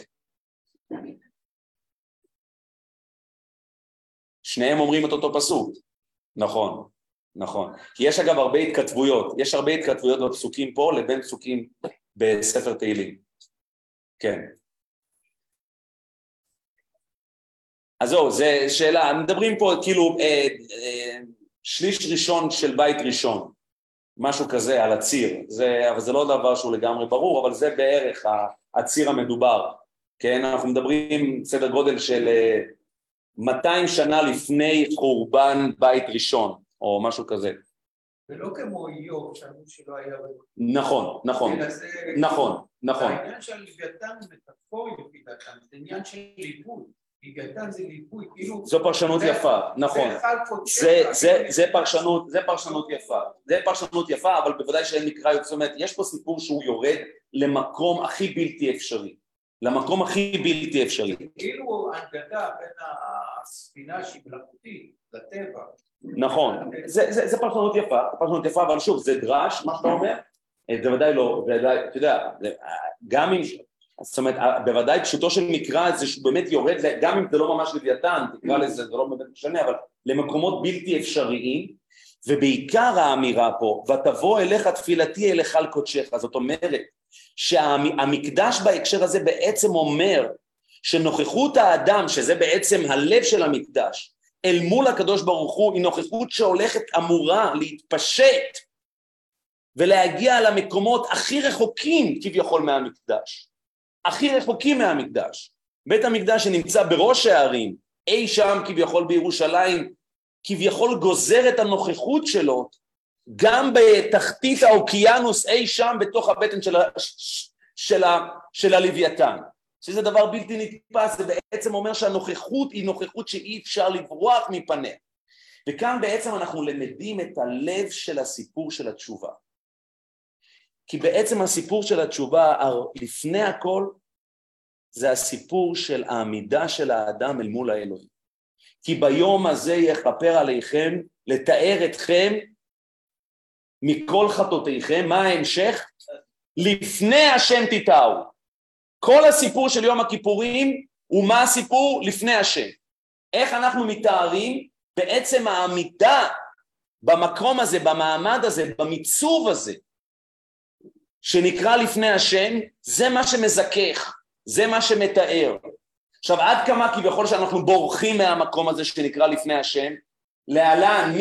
שניהם אומרים את אותו פסוק. נכון, נכון. כי יש אגב הרבה התכתבויות, יש הרבה התכתבויות בפסוקים פה לבין פסוקים בספר תהילים. כן. אז זהו, זו שאלה, מדברים פה כאילו אה, אה, שליש ראשון של בית ראשון, משהו כזה על הציר, זה, אבל זה לא דבר שהוא לגמרי ברור, אבל זה בערך הציר המדובר, כן? אנחנו מדברים סדר גודל של אה, 200 שנה לפני חורבן בית ראשון, או משהו כזה. ולא כמו איוב, שאמרו שלא היה... נכון, נכון, נכון, נכון. העניין של לוויתן מטאפורי דעתם, זה עניין של ליווי. לוויתן כאילו... זו פרשנות יפה, נכון. זה פרשנות, זה פרשנות יפה. זה פרשנות יפה, אבל בוודאי שאין מקרא, זאת אומרת, יש פה סיפור שהוא יורד למקום הכי בלתי אפשרי. למקום הכי בלתי אפשרי. כאילו הנגדה בין הספינה שהיא מלאכותית לטבע. נכון, זה, זה, זה פרשנות יפה, פרשנות יפה, אבל שוב, זה דרש, מה שאתה אומר? זה ודאי לא, ודאי, אתה יודע, גם אם, זאת אומרת, בוודאי פשוטו של מקרא זה שהוא באמת יורד, גם אם זה לא ממש לוויתן, תקרא לזה, זה לא באמת משנה, אבל למקומות בלתי אפשריים, ובעיקר האמירה פה, ותבוא אליך תפילתי אל היכל קודשך, זאת אומרת, שהמקדש בהקשר הזה בעצם אומר שנוכחות האדם, שזה בעצם הלב של המקדש, אל מול הקדוש ברוך הוא, היא נוכחות שהולכת אמורה להתפשט ולהגיע למקומות הכי רחוקים כביכול מהמקדש, הכי רחוקים מהמקדש. בית המקדש שנמצא בראש הערים, אי שם כביכול בירושלים, כביכול גוזר את הנוכחות שלו גם בתחתית האוקיינוס אי שם בתוך הבטן של, ה, של, ה, של הלוויתן, שזה דבר בלתי נתפס, זה בעצם אומר שהנוכחות היא נוכחות שאי אפשר לברוח מפניה. וכאן בעצם אנחנו למדים את הלב של הסיפור של התשובה. כי בעצם הסיפור של התשובה, לפני הכל, זה הסיפור של העמידה של האדם אל מול האלוהים. כי ביום הזה יכפר עליכם לתאר אתכם מכל חטאותיכם, מה ההמשך? לפני השם תיטעו. כל הסיפור של יום הכיפורים הוא מה הסיפור לפני השם. איך אנחנו מתארים? בעצם העמידה במקום הזה, במעמד הזה, במיצוב הזה, שנקרא לפני השם, זה מה שמזכך, זה מה שמתאר. עכשיו, עד כמה כביכול שאנחנו בורחים מהמקום הזה שנקרא לפני השם, להלן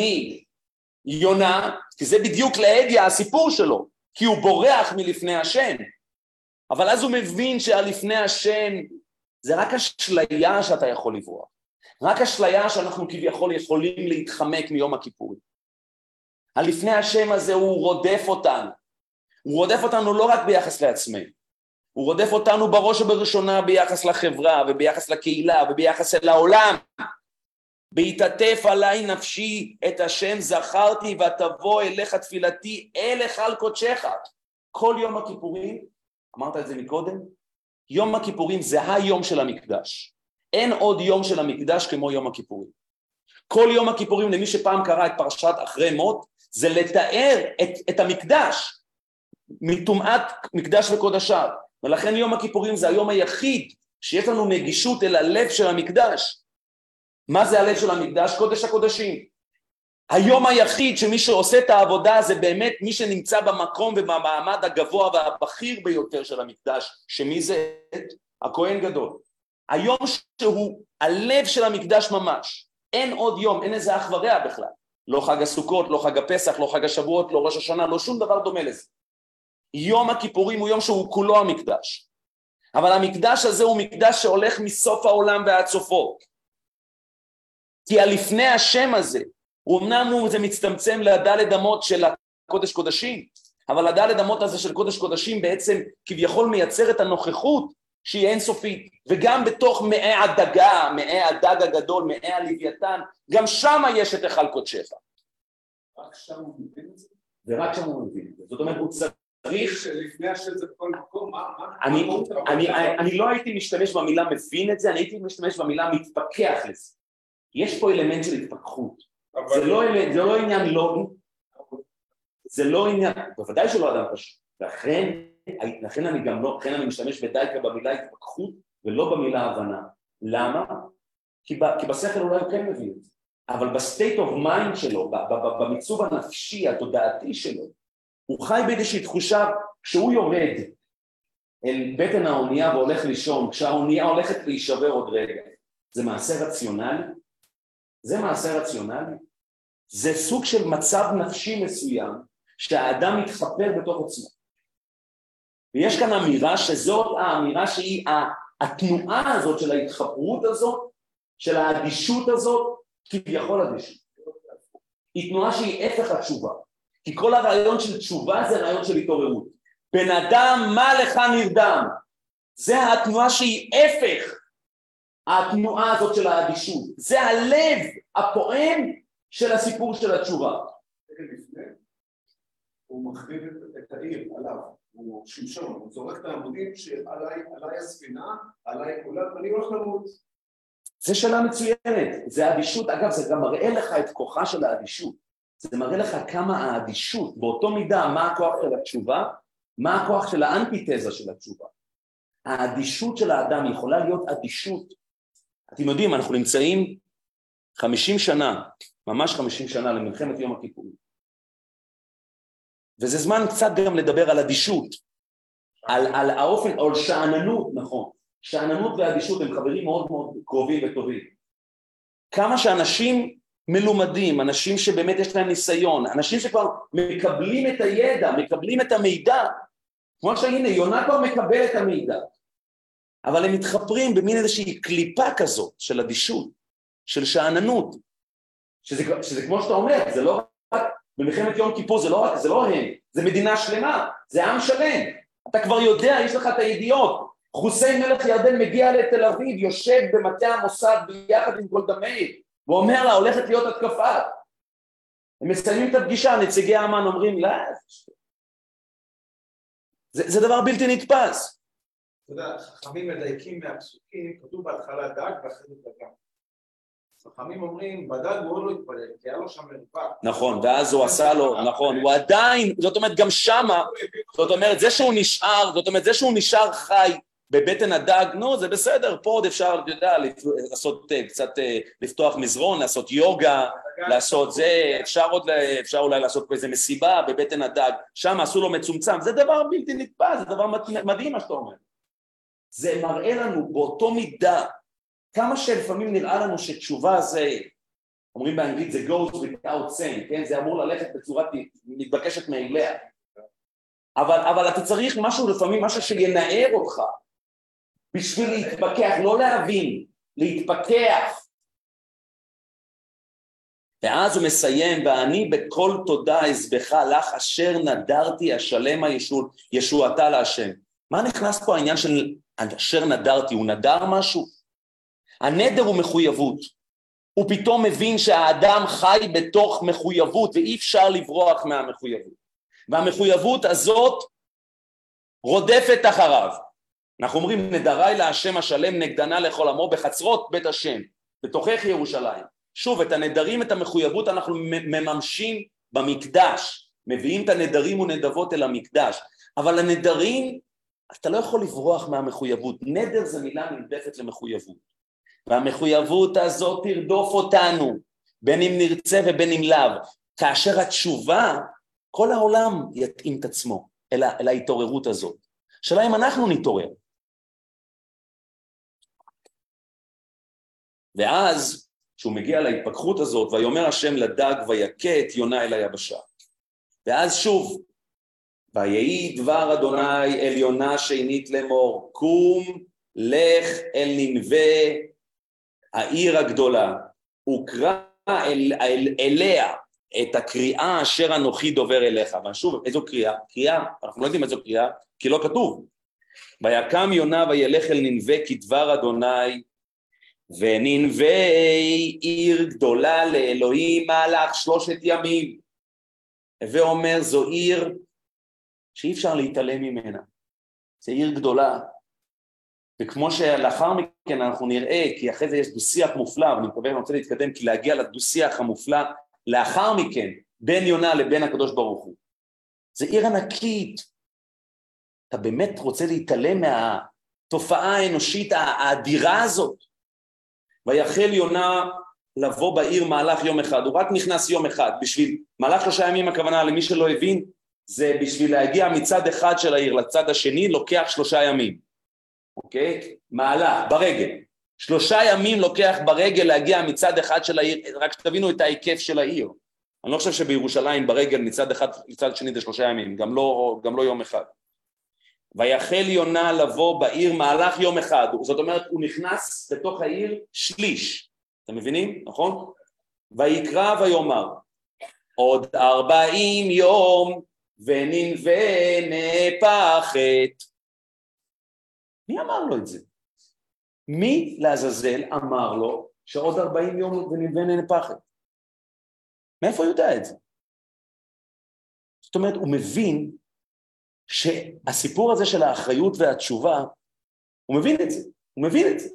מיונה, כי זה בדיוק להדיה הסיפור שלו, כי הוא בורח מלפני השם. אבל אז הוא מבין שהלפני השם זה רק אשליה שאתה יכול לברוח. רק אשליה שאנחנו כביכול יכולים להתחמק מיום הכיפורים. הלפני השם הזה הוא רודף אותנו. הוא רודף אותנו לא רק ביחס לעצמנו, הוא רודף אותנו בראש ובראשונה ביחס לחברה וביחס לקהילה וביחס אל העולם. בהתעטף עליי נפשי את השם זכרתי ותבוא אליך תפילתי אל היכל קודשך. כל יום הכיפורים, אמרת את זה מקודם, יום הכיפורים זה היום של המקדש. אין עוד יום של המקדש כמו יום הכיפורים. כל יום הכיפורים, למי שפעם קרא את פרשת אחרי מות, זה לתאר את, את המקדש מטומאת מקדש וקודשיו. ולכן יום הכיפורים זה היום היחיד שיש לנו נגישות אל הלב של המקדש. מה זה הלב של המקדש? קודש הקודשים. היום היחיד שמי שעושה את העבודה זה באמת מי שנמצא במקום ובמעמד הגבוה והבכיר ביותר של המקדש, שמי זה? הכהן גדול. היום שהוא הלב של המקדש ממש. אין עוד יום, אין איזה אח ורע בכלל. לא חג הסוכות, לא חג הפסח, לא חג השבועות, לא ראש השנה, לא שום דבר דומה לזה. יום הכיפורים הוא יום שהוא כולו המקדש. אבל המקדש הזה הוא מקדש שהולך מסוף העולם ועד סופו. כי הלפני השם הזה, אמנם הוא זה מצטמצם לדלת אמות של הקודש קודשים, אבל הדלת אמות הזה של קודש קודשים בעצם כביכול מייצר את הנוכחות שהיא אינסופית, וגם בתוך מעי הדגה, מעי הדג הגדול, מעי הלוויתן, גם שם יש את היכל קודשך. רק שם הוא מבין את זה? ורק שם הוא מבין את זה. זאת אומרת, הוא צריך... שלפני השם זה בכל מקום, מה... אני, אני, אני, אני לא הייתי משתמש במילה מבין את זה, אני הייתי משתמש במילה מתפכח לזה. יש פה אלמנט של התפכחות. זה לא, זה לא עניין לוגי, זה לא עניין, בוודאי שלא אדם פשוט. לכן, לכן אני גם לא, לכן אני משתמש בדייקא במילה התפכחות ולא במילה הבנה. למה? כי, ב, כי בשכל אולי הוא כן מבין את זה, אבל ב state of mind שלו, במיצוב הנפשי, התודעתי שלו, הוא חי באיזושהי תחושה, כשהוא יורד אל בטן האונייה והולך לישון, כשהאונייה הולכת להישבר עוד רגע, זה מעשה רציונלי? זה מעשה רציונלי? זה סוג של מצב נפשי מסוים שהאדם מתחפר בתוך עצמו. ויש כאן אמירה שזאת האמירה שהיא התנועה הזאת של ההתחפרות הזאת, של האדישות הזאת, כביכול אדישות. היא תנועה שהיא הפך התשובה. כי כל הרעיון של תשובה זה רעיון של התעוררות. בן אדם, מה לך נרדם? זה התנועה שהיא הפך התנועה הזאת של האדישות. זה הלב הפועם של הסיפור של התשובה. הוא מחריב את העיר עליו, הוא שמשון, הוא זורק את העמודים שעליי הספינה, עליי כולם, ואני הולך למות. זה שאלה מצוינת, זה אדישות, אגב זה גם מראה לך את כוחה של האדישות, זה מראה לך כמה האדישות, באותו מידה מה הכוח של התשובה, מה הכוח של האנטיתזה של התשובה. האדישות של האדם יכולה להיות אדישות, אתם יודעים אנחנו נמצאים חמישים שנה, ממש חמישים שנה למלחמת יום הכיפורים. וזה זמן קצת גם לדבר על אדישות, על, על האופן, או על שאננות, נכון, שאננות ואדישות הם חברים מאוד מאוד קרובים וטובים. כמה שאנשים מלומדים, אנשים שבאמת יש להם ניסיון, אנשים שכבר מקבלים את הידע, מקבלים את המידע, כמו שהנה יונה כבר מקבל את המידע, אבל הם מתחפרים במין איזושהי קליפה כזאת של אדישות, של שאננות, שזה, שזה כמו שאתה אומר, זה לא רק, במלחמת יום כיפור זה לא רק, זה לא הם, זה מדינה שלמה, זה עם שלם, אתה כבר יודע, יש לך את הידיעות, חוסיין מלך ירדן מגיע לתל אביב, יושב במטה המוסד ביחד עם גולדה מאיר, ואומר לה, הולכת להיות התקפה. הם מסיימים את הפגישה, נציגי האמן אומרים, לא, זה, זה דבר בלתי נתפס. אתה יודע, חכמים מדייקים מהפסוקים, כתוב בהתחלה דג ואחרי זה דגה. חכמים אומרים, בדד הוא לא התפלל, כי היה לו שם מרווח. נכון, ואז הוא עשה לו, נכון, הוא עדיין, זאת אומרת גם שמה, זאת אומרת זה שהוא נשאר, זאת אומרת זה שהוא נשאר חי בבטן הדג, נו זה בסדר, פה עוד אפשר, אתה יודע, לעשות אה, קצת, אה, לפתוח מזרון, לעשות יוגה, לעשות זה, אפשר עוד, אפשר אולי לעשות פה איזה מסיבה בבטן הדג, שם עשו לו מצומצם, זה דבר בלתי נתפס, זה דבר מדהים מה שאתה אומר. זה מראה לנו באותו מידה כמה שלפעמים נראה לנו שתשובה זה, אומרים באנגלית זה goes without saying, כן? זה אמור ללכת בצורה מתבקשת מאליה. אבל, אבל אתה צריך משהו לפעמים, משהו שינער אותך בשביל להתפכח, לא להבין, להתפכח. ואז הוא מסיים, ואני בכל תודה אזבך לך אשר נדרתי אשלם הישול, ישועתה להשם. מה נכנס פה העניין של אשר נדרתי? הוא נדר משהו? הנדר הוא מחויבות. הוא פתאום מבין שהאדם חי בתוך מחויבות ואי אפשר לברוח מהמחויבות. והמחויבות הזאת רודפת אחריו. אנחנו אומרים נדרי להשם השלם נגדנה לכל עמו בחצרות בית השם, בתוכך ירושלים. שוב, את הנדרים, את המחויבות אנחנו מממשים במקדש, מביאים את הנדרים ונדבות אל המקדש, אבל הנדרים, אתה לא יכול לברוח מהמחויבות, נדר זה מילה נרדפת למחויבות. והמחויבות הזאת תרדוף אותנו, בין אם נרצה ובין אם לאו. כאשר התשובה, כל העולם יתאים את עצמו אל, אל ההתעוררות הזאת. השאלה אם אנחנו נתעורר. ואז, כשהוא מגיע להתפכחות הזאת, ויאמר השם לדג ויכה את יונה אל היבשה. ואז שוב, ויהי דבר אדוני אל יונה שנית לאמור, קום, לך אל ננבה העיר הגדולה, וקרא אל, אל, אליה את הקריאה אשר אנוכי דובר אליך. ושוב, איזו קריאה? קריאה, אנחנו לא יודעים איזו קריאה, כי לא כתוב. ויקם יונה וילך אל ננבה כדבר אדוני, וננבה עיר גדולה לאלוהים מהלך שלושת ימים. הווה אומר, זו עיר שאי אפשר להתעלם ממנה. זו עיר גדולה, וכמו שלאחר מכן אנחנו נראה, כי אחרי זה יש דו-שיח מופלא, ואני מקווה שאני רוצה להתקדם, כי להגיע לדו-שיח המופלא לאחר מכן, בין יונה לבין הקדוש ברוך הוא. זה עיר ענקית. אתה באמת רוצה להתעלם מהתופעה האנושית האדירה הזאת? ויחל יונה לבוא בעיר מהלך יום אחד, הוא רק נכנס יום אחד, בשביל, מהלך שלושה ימים הכוונה למי שלא הבין, זה בשביל להגיע מצד אחד של העיר לצד השני, לוקח שלושה ימים. אוקיי? מעלה, ברגל. שלושה ימים לוקח ברגל להגיע מצד אחד של העיר, רק שתבינו את ההיקף של העיר. אני לא חושב שבירושלים ברגל מצד אחד מצד שני זה שלושה ימים, גם לא, גם לא יום אחד. ויחל יונה לבוא בעיר מהלך יום אחד, זאת אומרת הוא נכנס לתוך העיר שליש, אתם מבינים? נכון? ויקרא ויאמר עוד ארבעים יום וננבה נהפכת מי אמר לו את זה? מי לעזאזל אמר לו שעוד ארבעים יום ונלווה נפחת? מאיפה הוא יודע את זה? זאת אומרת, הוא מבין שהסיפור הזה של האחריות והתשובה, הוא מבין את זה, הוא מבין את זה.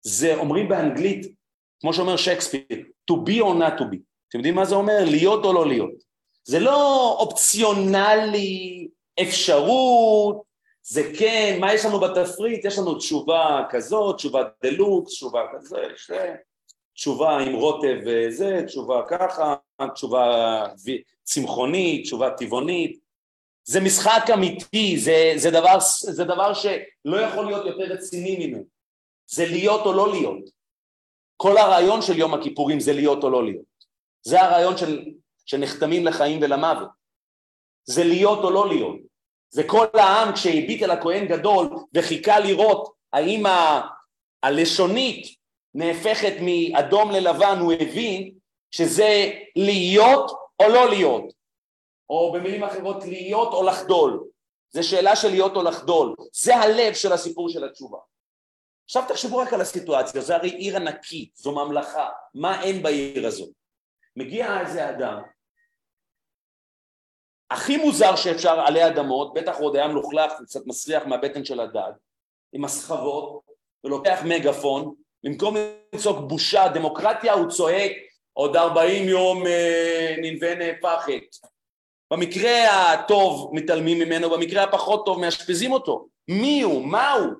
זה אומרים באנגלית, כמו שאומר שייקספיר, to be or not to be. אתם יודעים מה זה אומר? להיות או לא להיות. זה לא אופציונלי, אפשרות, זה כן, מה יש לנו בתפריט? יש לנו תשובה כזאת, תשובה דלוקס, תשובה כזה, תשובה עם רוטב וזה, תשובה ככה, תשובה צמחונית, תשובה טבעונית. זה משחק אמיתי, זה, זה, דבר, זה דבר שלא יכול להיות יותר רציני ממנו. זה להיות או לא להיות. כל הרעיון של יום הכיפורים זה להיות או לא להיות. זה הרעיון של, שנחתמים לחיים ולמוות. זה להיות או לא להיות. זה כל העם כשהביט אל הכהן גדול וחיכה לראות האם ה... הלשונית נהפכת מאדום ללבן, הוא הבין שזה להיות או לא להיות, או במילים אחרות להיות או לחדול. זה שאלה של להיות או לחדול, זה הלב של הסיפור של התשובה. עכשיו תחשבו רק על הסיטואציה, זה הרי עיר ענקית, זו ממלכה, מה אין בעיר הזאת? מגיע איזה אדם הכי מוזר שאפשר עלי אדמות, בטח עוד היה מלוכלך וקצת מסריח מהבטן של הדג, עם הסחבות, ולוקח מגפון, במקום לצעוק בושה, דמוקרטיה, הוא צועק עוד 40 יום אה, ננבה נהפכת. במקרה הטוב מתעלמים ממנו, במקרה הפחות טוב מאשפזים אותו. מי הוא? מה הוא?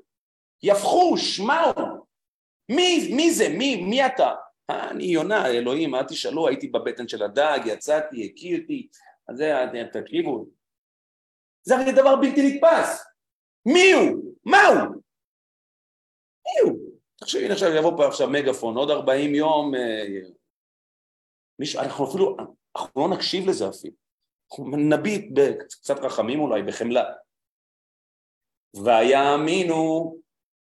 יפחוש, מה הוא? מי, מי זה? מי, מי אתה? אני יונה, אלוהים, אל תשאלו, הייתי בבטן של הדג, יצאתי, הקיא אותי, אז זה, תקשיבו. זה הרי דבר בלתי נתפס. מי הוא? מה הוא? מי הוא? תחשבי, עכשיו יבוא פה עכשיו מגפון, עוד 40 יום, אה, מישהו, אנחנו אפילו, אנחנו לא נקשיב לזה אפילו. נביט בקצת רחמים אולי, בחמלה. ויאמינו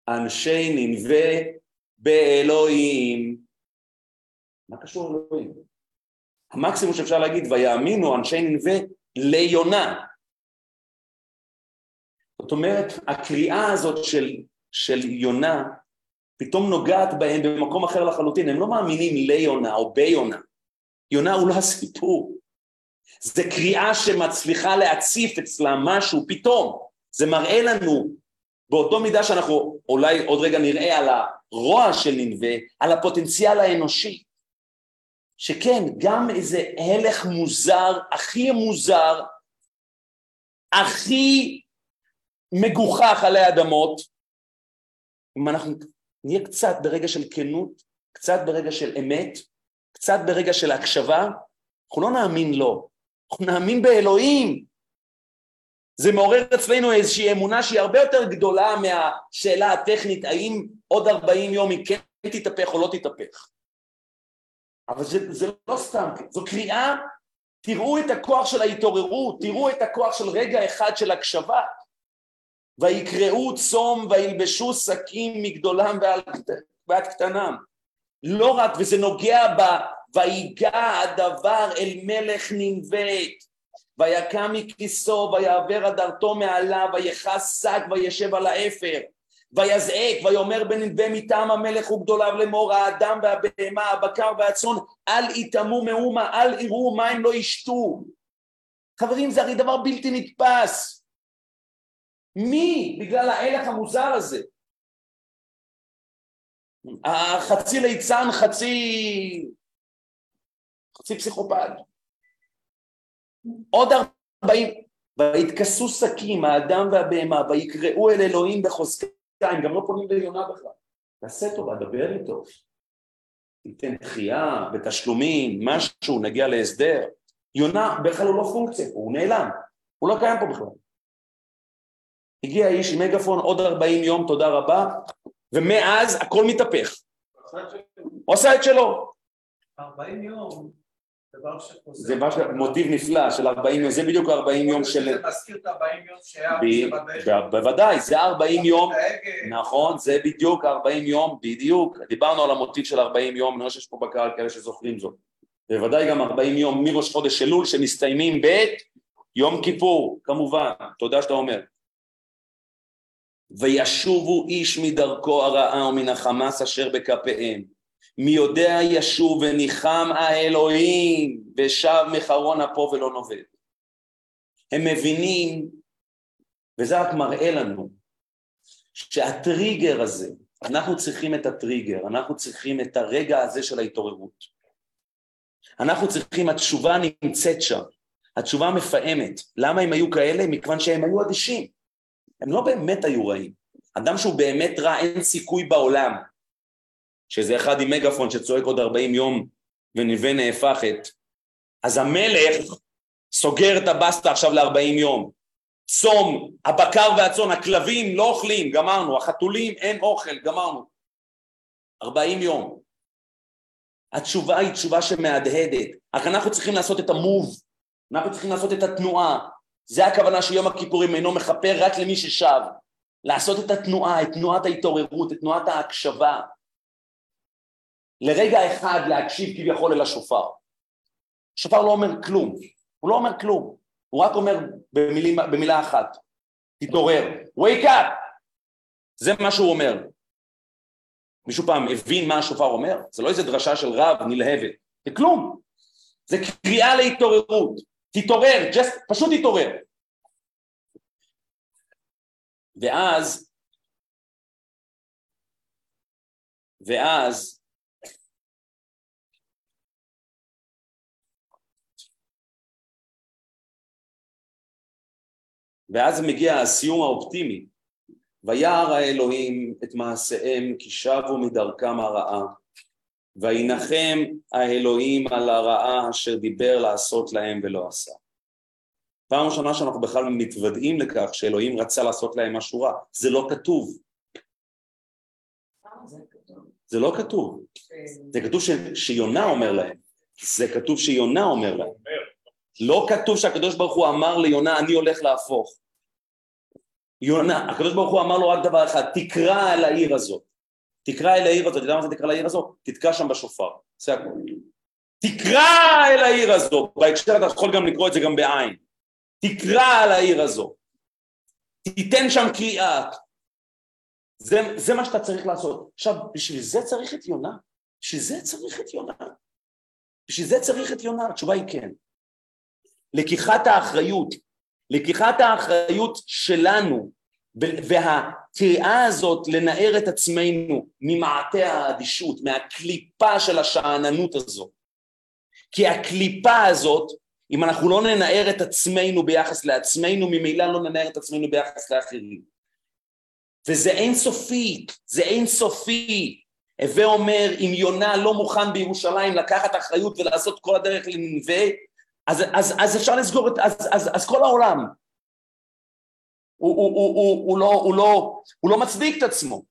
אנשי ננבה באלוהים. מה קשור לאלוהים? המקסימום שאפשר להגיד, ויאמינו אנשי ננבה ליונה. זאת אומרת, הקריאה הזאת של, של יונה פתאום נוגעת בהם במקום אחר לחלוטין, הם לא מאמינים ליונה או ביונה. יונה הוא לא הסיפור. זה קריאה שמצליחה להציף אצלה משהו פתאום. זה מראה לנו, באותו מידה שאנחנו אולי עוד רגע נראה על הרוע של ננבה, על הפוטנציאל האנושי. שכן, גם איזה הלך מוזר, הכי מוזר, הכי מגוחך עלי אדמות, אם אנחנו נהיה קצת ברגע של כנות, קצת ברגע של אמת, קצת ברגע של הקשבה, אנחנו לא נאמין לו, אנחנו נאמין באלוהים. זה מעורר אצלנו איזושהי אמונה שהיא הרבה יותר גדולה מהשאלה הטכנית האם עוד 40 יום היא כן תתהפך או לא תתהפך. אבל זה, זה לא סתם, זו קריאה, תראו את הכוח של ההתעוררות, תראו את הכוח של רגע אחד של הקשבה. ויקראו צום וילבשו שקים מגדולם ועד קטנם. לא רק, וזה נוגע ב... ויגע הדבר אל מלך ננבט, ויקם מכיסו, ויעבר הדרתו מעליו, ויכס שק, וישב על האפר, ויזעק, ויאמר בננבה מטעם המלך וגדוליו לאמור, האדם והבהמה, הבקר והצאן, אל יטמאו מאומה, אל יראו מים לא ישתו. חברים, זה הרי דבר בלתי נתפס. מי? בגלל ההלך המוזר הזה. החצי ליצן, חצי... חצי פסיכופד. עוד ארבעים, ויתכסו שקים, האדם והבהמה, ויקראו אל אלוהים בחוזקה, הם גם לא פונים ליונה בכלל. תעשה טובה, דבר איתו. תיתן דחייה בתשלומים, משהו, נגיע להסדר. יונה בכלל הוא לא פונקציה, הוא נעלם, הוא לא קיים פה בכלל. הגיע האיש עם מגפון, עוד 40 יום, תודה רבה, ומאז הכל מתהפך. הוא עשה את שלו. 40 יום, דבר שחוזר. זה מוטיב נפלא של 40 יום, זה בדיוק 40 יום של... זה מזכיר את 40 יום שהיה... בוודאי, זה 40 יום, נכון, זה בדיוק 40 יום, בדיוק, דיברנו על המוטיב של 40 יום, אני רואה שיש פה בקהל כאלה שזוכרים זאת. בוודאי גם 40 יום מראש חודש אלול שמסתיימים ביום כיפור, כמובן, תודה שאתה אומר. וישובו איש מדרכו הרעה ומן החמאס אשר בכפיהם. מי יודע ישוב וניחם האלוהים ושב מחרון אפו ולא נובד. הם מבינים, וזה רק מראה לנו, שהטריגר הזה, אנחנו צריכים את הטריגר, אנחנו צריכים את הרגע הזה של ההתעוררות. אנחנו צריכים, התשובה נמצאת שם, התשובה מפעמת. למה הם היו כאלה? מכיוון שהם היו אדישים. הם לא באמת היו רעים. אדם שהוא באמת רע, אין סיכוי בעולם שזה אחד עם מגפון שצועק עוד 40 יום ונווה נהפכת, אז המלך סוגר את הבסטה עכשיו ל-40 יום. צום, הבקר והצאן, הכלבים לא אוכלים, גמרנו, החתולים אין אוכל, גמרנו. 40 יום. התשובה היא תשובה שמהדהדת, רק אנחנו צריכים לעשות את המוב, אנחנו צריכים לעשות את התנועה, זה הכוונה שיום הכיפורים אינו מכפר רק למי ששב. לעשות את התנועה, את תנועת ההתעוררות, את תנועת ההקשבה. לרגע אחד להקשיב כביכול אל השופר. השופר לא אומר כלום, הוא לא אומר כלום, הוא רק אומר במילים, במילה אחת, תתעורר, wake up! זה מה שהוא אומר. מישהו פעם הבין מה השופר אומר? זה לא איזה דרשה של רב נלהבת, זה כלום. זה קריאה להתעוררות. תתעורר, just, פשוט תתעורר. ואז ואז ואז מגיע הסיום האופטימי, וירא האלוהים את מעשיהם כי שבו מדרכם הרעה, וינחם האלוהים על הרעה אשר דיבר לעשות להם ולא עשה. פעם ראשונה שאנחנו בכלל מתוודעים לכך שאלוהים רצה לעשות להם משהו רע, זה לא כתוב. זה לא כתוב. זה כתוב שיונה אומר להם. זה כתוב שיונה אומר להם. לא כתוב שהקדוש ברוך הוא אמר ליונה אני הולך להפוך. יונה, הקדוש ברוך הוא אמר לו רק דבר אחד, תקרא אל העיר הזאת. תקרא אל העיר הזאת, אתה יודע מה זה תקרא לעיר הזאת? תתקע שם בשופר, זה הכול. תקרא אל העיר הזאת, בהקשר אתה יכול גם לקרוא את זה גם בעין. תקרא על העיר הזאת. תיתן שם קריאה. זה, זה מה שאתה צריך לעשות. עכשיו, בשביל זה צריך את יונה? בשביל זה צריך את יונה. בשביל זה צריך את יונה, התשובה היא כן. לקיחת האחריות, לקיחת האחריות שלנו והקריאה הזאת לנער את עצמנו ממעטה האדישות, מהקליפה של השאננות הזאת. כי הקליפה הזאת, אם אנחנו לא ננער את עצמנו ביחס לעצמנו, ממילא לא ננער את עצמנו ביחס לאחרים. וזה אינסופי, זה אינסופי. הווה אומר, אם יונה לא מוכן בירושלים לקחת אחריות ולעשות כל הדרך לנווה, אז, אז, אז אפשר לסגור את, אז, אז, אז כל העולם. הוא, הוא, הוא, הוא, הוא, לא, הוא, לא, הוא לא מצדיק את עצמו.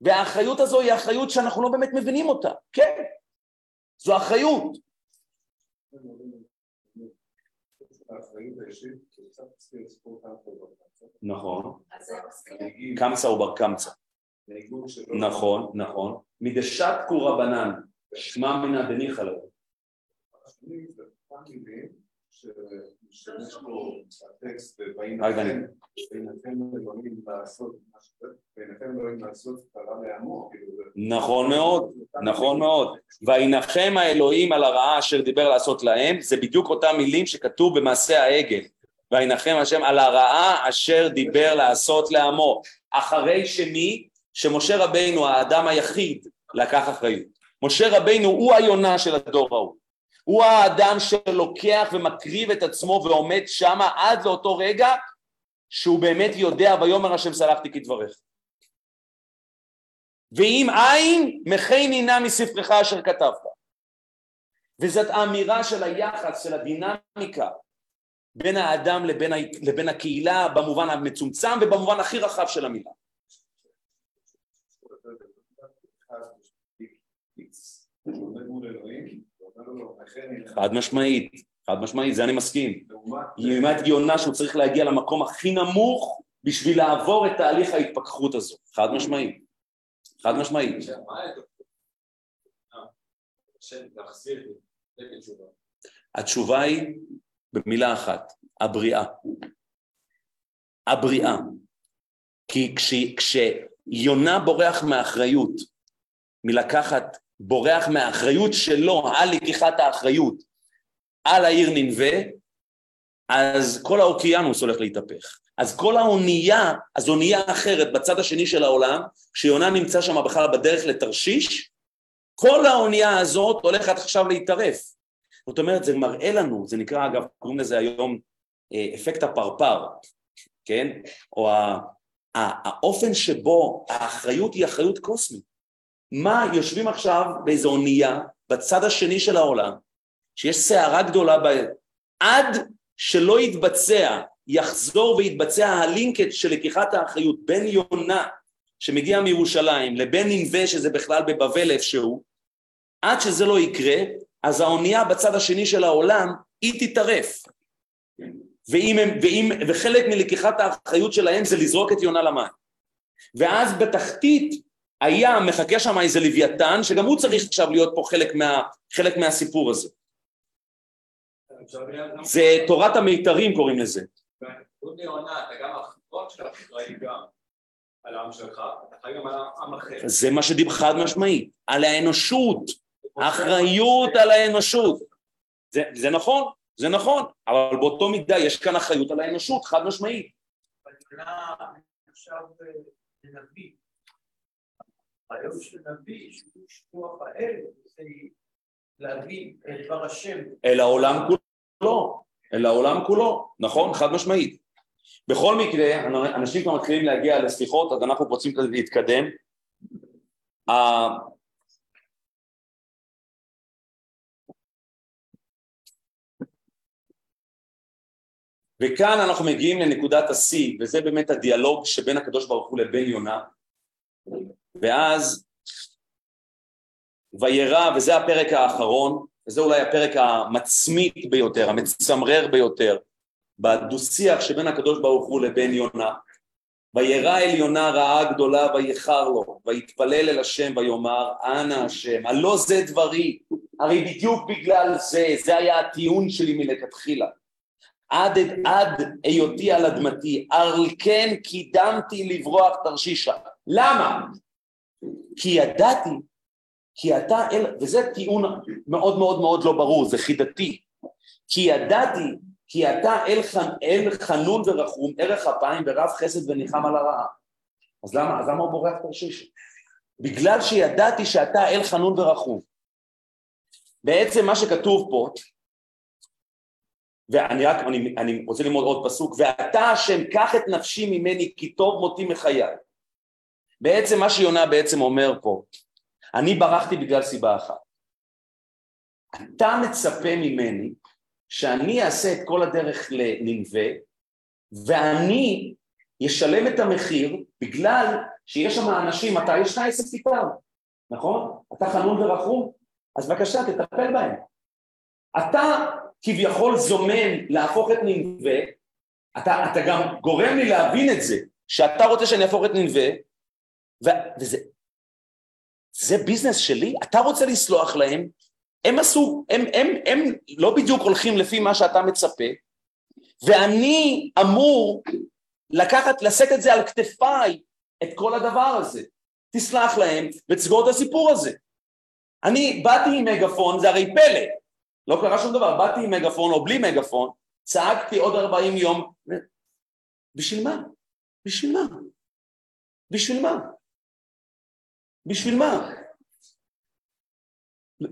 והאחריות הזו היא אחריות שאנחנו לא באמת מבינים אותה, כן, זו אחריות. נכון, קמצא ובר קמצא, נכון, נכון, מדשתקו רבנן, שמע מנא דניחא לו. שמשתמש פה הטקסט בהינתן אלוהים לעשות בהינתן אלוהים לעשות קרה לעמו נכון מאוד, נכון מאוד. וינחם האלוהים על הרעה אשר דיבר לעשות להם זה בדיוק אותם מילים שכתוב במעשה העגל. וינחם השם על הרעה אשר דיבר לעשות לעמו אחרי שמי? שמשה רבינו האדם היחיד לקח אחריות. משה רבינו הוא היונה של הדור ההוא הוא האדם שלוקח ומקריב את עצמו ועומד שמה עד לאותו רגע שהוא באמת יודע ויאמר השם סלחתי כדבריך. ואם אין מחני נא מספרך אשר כתבת. וזאת האמירה של היחס, של הדינמיקה בין האדם לבין. לבין הקהילה במובן המצומצם ובמובן הכי רחב של המילה. חד משמעית, חד משמעית, זה אני מסכים. לעומת יונה שהוא צריך להגיע למקום הכי נמוך בשביל לעבור את תהליך ההתפכחות הזו, חד משמעית, חד משמעית. התשובה היא במילה אחת, הבריאה. הבריאה. כי כש, כשיונה בורח מאחריות, מלקחת בורח מהאחריות שלו על לקיחת האחריות על העיר ננבה, אז כל האוקיינוס הולך להתהפך. אז כל האונייה, אז אונייה אחרת בצד השני של העולם, כשיונה נמצא שם בכלל בדרך לתרשיש, כל האונייה הזאת הולכת עכשיו להתערף. זאת אומרת, זה מראה לנו, זה נקרא אגב, קוראים לזה היום אה, אפקט הפרפר, כן? או האופן שבו האחריות היא אחריות קוסמית. מה, יושבים עכשיו באיזו אונייה בצד השני של העולם, שיש סערה גדולה ב... עד שלא יתבצע, יחזור ויתבצע הלינקג' של לקיחת האחריות בין יונה שמגיע מירושלים לבין ננבה שזה בכלל בבבל איפשהו, עד שזה לא יקרה, אז האונייה בצד השני של העולם היא תטרף. ואם הם, ואם, וחלק מלקיחת האחריות שלהם זה לזרוק את יונה למים. ואז בתחתית היה מחכה שם איזה לוויתן, שגם הוא צריך עכשיו להיות פה חלק, מה, חלק מהסיפור הזה. זה תורת המיתרים קוראים לזה. זה מה שדיבר חד משמעית, על האנושות, אחריות על האנושות. זה, זה נכון, זה נכון, אבל באותו מידה יש כאן אחריות על האנושות, חד משמעית. הרעיון של נביא, שהוא שכוח האל, זה להביא את דבר השם. אל העולם כולו, אל העולם כולו, נכון? חד משמעית. בכל מקרה, אנשים כבר מתחילים להגיע לסליחות, אז אנחנו רוצים להתקדם. וכאן אנחנו מגיעים לנקודת השיא, וזה באמת הדיאלוג שבין הקדוש ברוך הוא לבין יונה, ואז וירא, וזה הפרק האחרון, וזה אולי הפרק המצמית ביותר, המצמרר ביותר, בדו-שיח שבין הקדוש ברוך הוא לבין יונה. וירא אל יונה רעה גדולה ויחר לו, ויתפלל אל השם ויאמר, אנא השם, הלא זה דברי, הרי בדיוק בגלל זה, זה היה הטיעון שלי מלכתחילה. עד, עד היותי על אדמתי, על כן קידמתי לברוח תרשישה. למה? כי ידעתי, כי אתה אל, וזה טיעון מאוד מאוד מאוד לא ברור, זה חידתי, כי ידעתי, כי אתה אל, חנ, אל חנון ורחום, ערך אפיים ורב חסד וניחם על הרעה. אז למה, אז למה הוא בורח תרשישה? בגלל שידעתי שאתה אל חנון ורחום. בעצם מה שכתוב פה, ואני רק, אני, אני רוצה ללמוד עוד פסוק, ואתה השם קח את נפשי ממני כי טוב מותי מחיי. בעצם מה שיונה בעצם אומר פה, אני ברחתי בגלל סיבה אחת. אתה מצפה ממני שאני אעשה את כל הדרך לנינווה, ואני אשלם את המחיר בגלל שיש שם אנשים, אתה יש לך עסק איתם, נכון? אתה חנון ורחום, אז בבקשה תטפל בהם. אתה כביכול זומן להפוך את נינווה, אתה, אתה גם גורם לי להבין את זה, שאתה רוצה שאני אהפוך את נינווה, וזה זה ביזנס שלי, אתה רוצה לסלוח להם, הם עשו, הם, הם, הם לא בדיוק הולכים לפי מה שאתה מצפה, ואני אמור לקחת, לשאת את זה על כתפיי, את כל הדבר הזה. תסלח להם ותסגור את הסיפור הזה. אני באתי עם מגפון, זה הרי פלא, לא קרה שום דבר, באתי עם מגפון או בלי מגפון, צעקתי עוד 40 יום, בשביל מה? בשביל מה? בשביל מה? בשביל מה?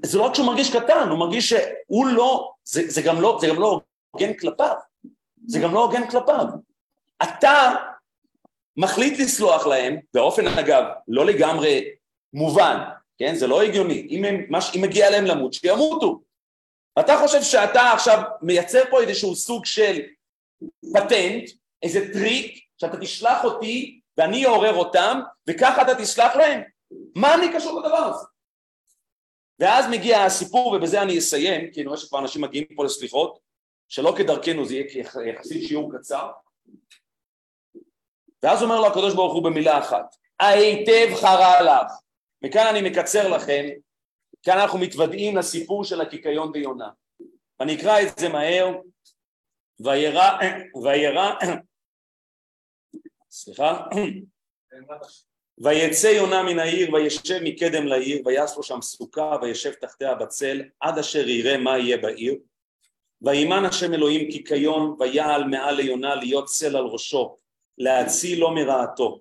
זה לא רק שהוא מרגיש קטן, הוא מרגיש שהוא לא, זה, זה גם לא, זה גם לא הוגן כלפיו, זה גם לא הוגן כלפיו. אתה מחליט לסלוח להם, באופן אגב לא לגמרי מובן, כן? זה לא הגיוני, אם, הם, אם מגיע להם למות, שימותו. אתה חושב שאתה עכשיו מייצר פה איזשהו סוג של פטנט, איזה טריק, שאתה תשלח אותי ואני אעורר אותם, וככה אתה תסלח להם? מה אני קשור לדבר הזה? ואז מגיע הסיפור, ובזה אני אסיים, כי אני רואה שכבר אנשים מגיעים פה לסליחות, שלא כדרכנו זה יהיה יחסית שיעור קצר. ואז אומר לו הקדוש ברוך הוא במילה אחת, היטב חרה לך. מכאן אני מקצר לכם, כאן אנחנו מתוודעים לסיפור של הקיקיון ביונה. אני אקרא את זה מהר, וירא, <clears throat> וירא, <clears throat> סליחה, <clears throat> ויצא יונה מן העיר וישב מקדם לעיר ויעש לו שם סוכה וישב תחתיה בצל עד אשר יראה מה יהיה בעיר. וימן השם אלוהים קיקיון ויעל מעל ליונה להיות צל על ראשו להצילו מרעתו.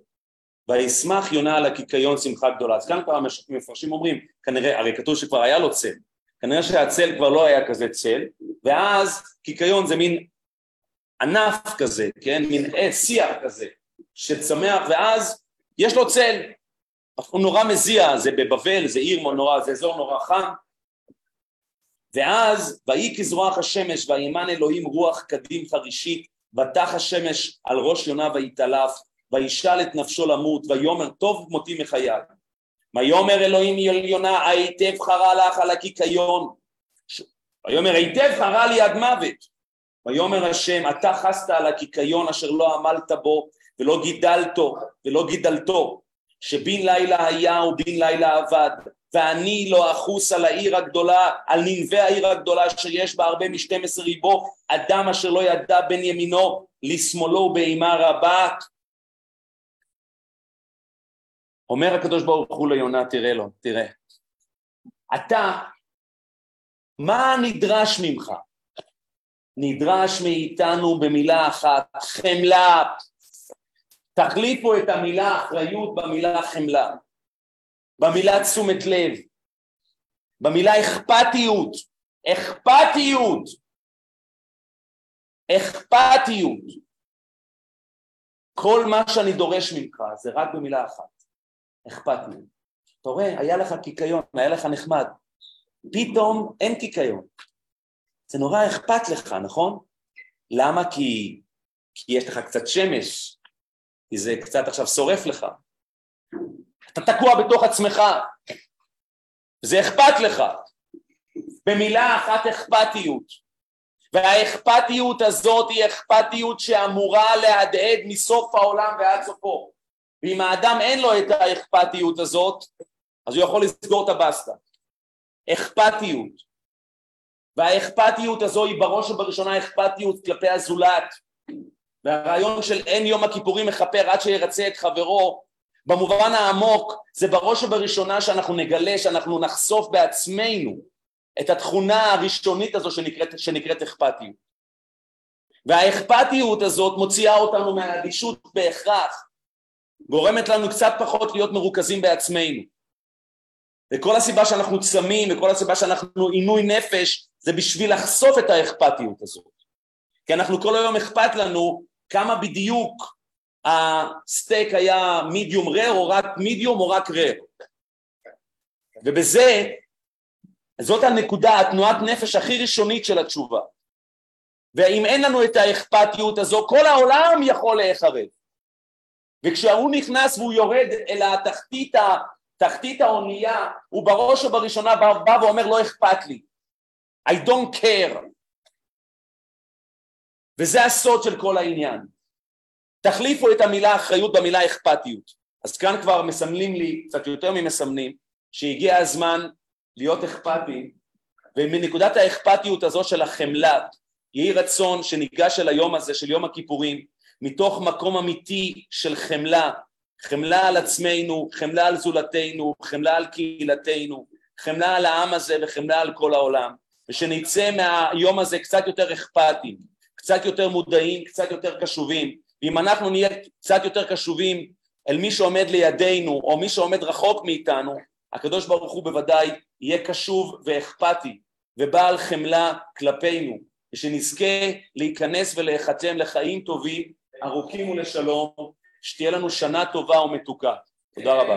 וישמח יונה על הקיקיון שמחה גדולה. אז כאן כבר המפרשים אומרים כנראה הרי כתוב שכבר היה לו צל. כנראה שהצל כבר לא היה כזה צל ואז קיקיון זה מין ענף כזה כן? מין שיח כזה שצמח ואז יש לו צל, הוא נורא מזיע, זה בבבל, זה עיר נורא, זה אזור נורא חם, ואז ויהי כזרוח השמש וימן אלוהים רוח קדים חרישית ותח השמש על ראש יונה ויתעלף וישאל את נפשו למות ויאמר טוב מותי מחיי ויאמר אלוהים יונה היטב חרה לך על הקיקיון ויאמר היטב חרה לי עד מוות. ויאמר השם אתה חסת על הקיקיון אשר לא עמלת בו ולא גידלתו ולא גידלתו, שבין לילה היה ובין לילה אבד, ואני לא אחוס על העיר הגדולה, על ננבי העיר הגדולה אשר יש בה הרבה משתים עשר ריבו, אדם אשר לא ידע בין ימינו לשמאלו באימה רבה. אומר הקדוש ברוך הוא ליונה, תראה לו, תראה. אתה, מה נדרש ממך? נדרש מאיתנו במילה אחת, חמלה, תחליפו את המילה אחריות במילה חמלה. במילה תשומת לב, במילה אכפתיות, אכפתיות, אכפתיות. כל מה שאני דורש ממך זה רק במילה אחת, אכפתיות. אתה רואה, היה לך קיקיון, היה לך נחמד, פתאום אין קיקיון. זה נורא אכפת לך, נכון? למה? כי, כי יש לך קצת שמש, כי זה קצת עכשיו שורף לך. אתה תקוע בתוך עצמך, זה אכפת לך. במילה אחת אכפתיות. והאכפתיות הזאת היא אכפתיות שאמורה להדהד מסוף העולם ועד סופו. ואם האדם אין לו את האכפתיות הזאת, אז הוא יכול לסגור את הבסטה. אכפתיות. והאכפתיות הזו היא בראש ובראשונה אכפתיות כלפי הזולת. והרעיון של אין יום הכיפורים מכפר עד שירצה את חברו, במובן העמוק זה בראש ובראשונה שאנחנו נגלה, שאנחנו נחשוף בעצמנו את התכונה הראשונית הזו שנקראת, שנקראת אכפתיות. והאכפתיות הזאת מוציאה אותנו מהאדישות בהכרח, גורמת לנו קצת פחות להיות מרוכזים בעצמנו. וכל הסיבה שאנחנו צמים וכל הסיבה שאנחנו עינוי נפש זה בשביל לחשוף את האכפתיות הזאת. כי אנחנו כל היום אכפת לנו כמה בדיוק הסטייק היה מידיום רר או רק מידיום או רק רר. ובזה, זאת הנקודה, התנועת נפש הכי ראשונית של התשובה. ואם אין לנו את האכפתיות הזו, כל העולם יכול להיחרב. וכשהוא נכנס והוא יורד אל התחתית, תחתית האונייה, הוא בראש ובראשונה בא, בא ואומר לא אכפת לי. I don't care. וזה הסוד של כל העניין. תחליפו את המילה אחריות במילה אכפתיות. אז כאן כבר מסמלים לי, קצת יותר ממסמנים, שהגיע הזמן להיות אכפתי, ומנקודת האכפתיות הזו של החמלה, יהי רצון שניגש אל היום הזה של יום הכיפורים, מתוך מקום אמיתי של חמלה, חמלה על עצמנו, חמלה על זולתנו, חמלה על קהילתנו, חמלה על העם הזה וחמלה על כל העולם, ושנצא מהיום הזה קצת יותר אכפתיים, קצת יותר מודעים, קצת יותר קשובים, ואם אנחנו נהיה קצת יותר קשובים אל מי שעומד לידינו או מי שעומד רחוק מאיתנו, הקדוש ברוך הוא בוודאי יהיה קשוב ואכפתי ובעל חמלה כלפינו, ושנזכה להיכנס ולהיחתם לחיים טובים, ארוכים ולשלום, שתהיה לנו שנה טובה ומתוקה. תודה רבה.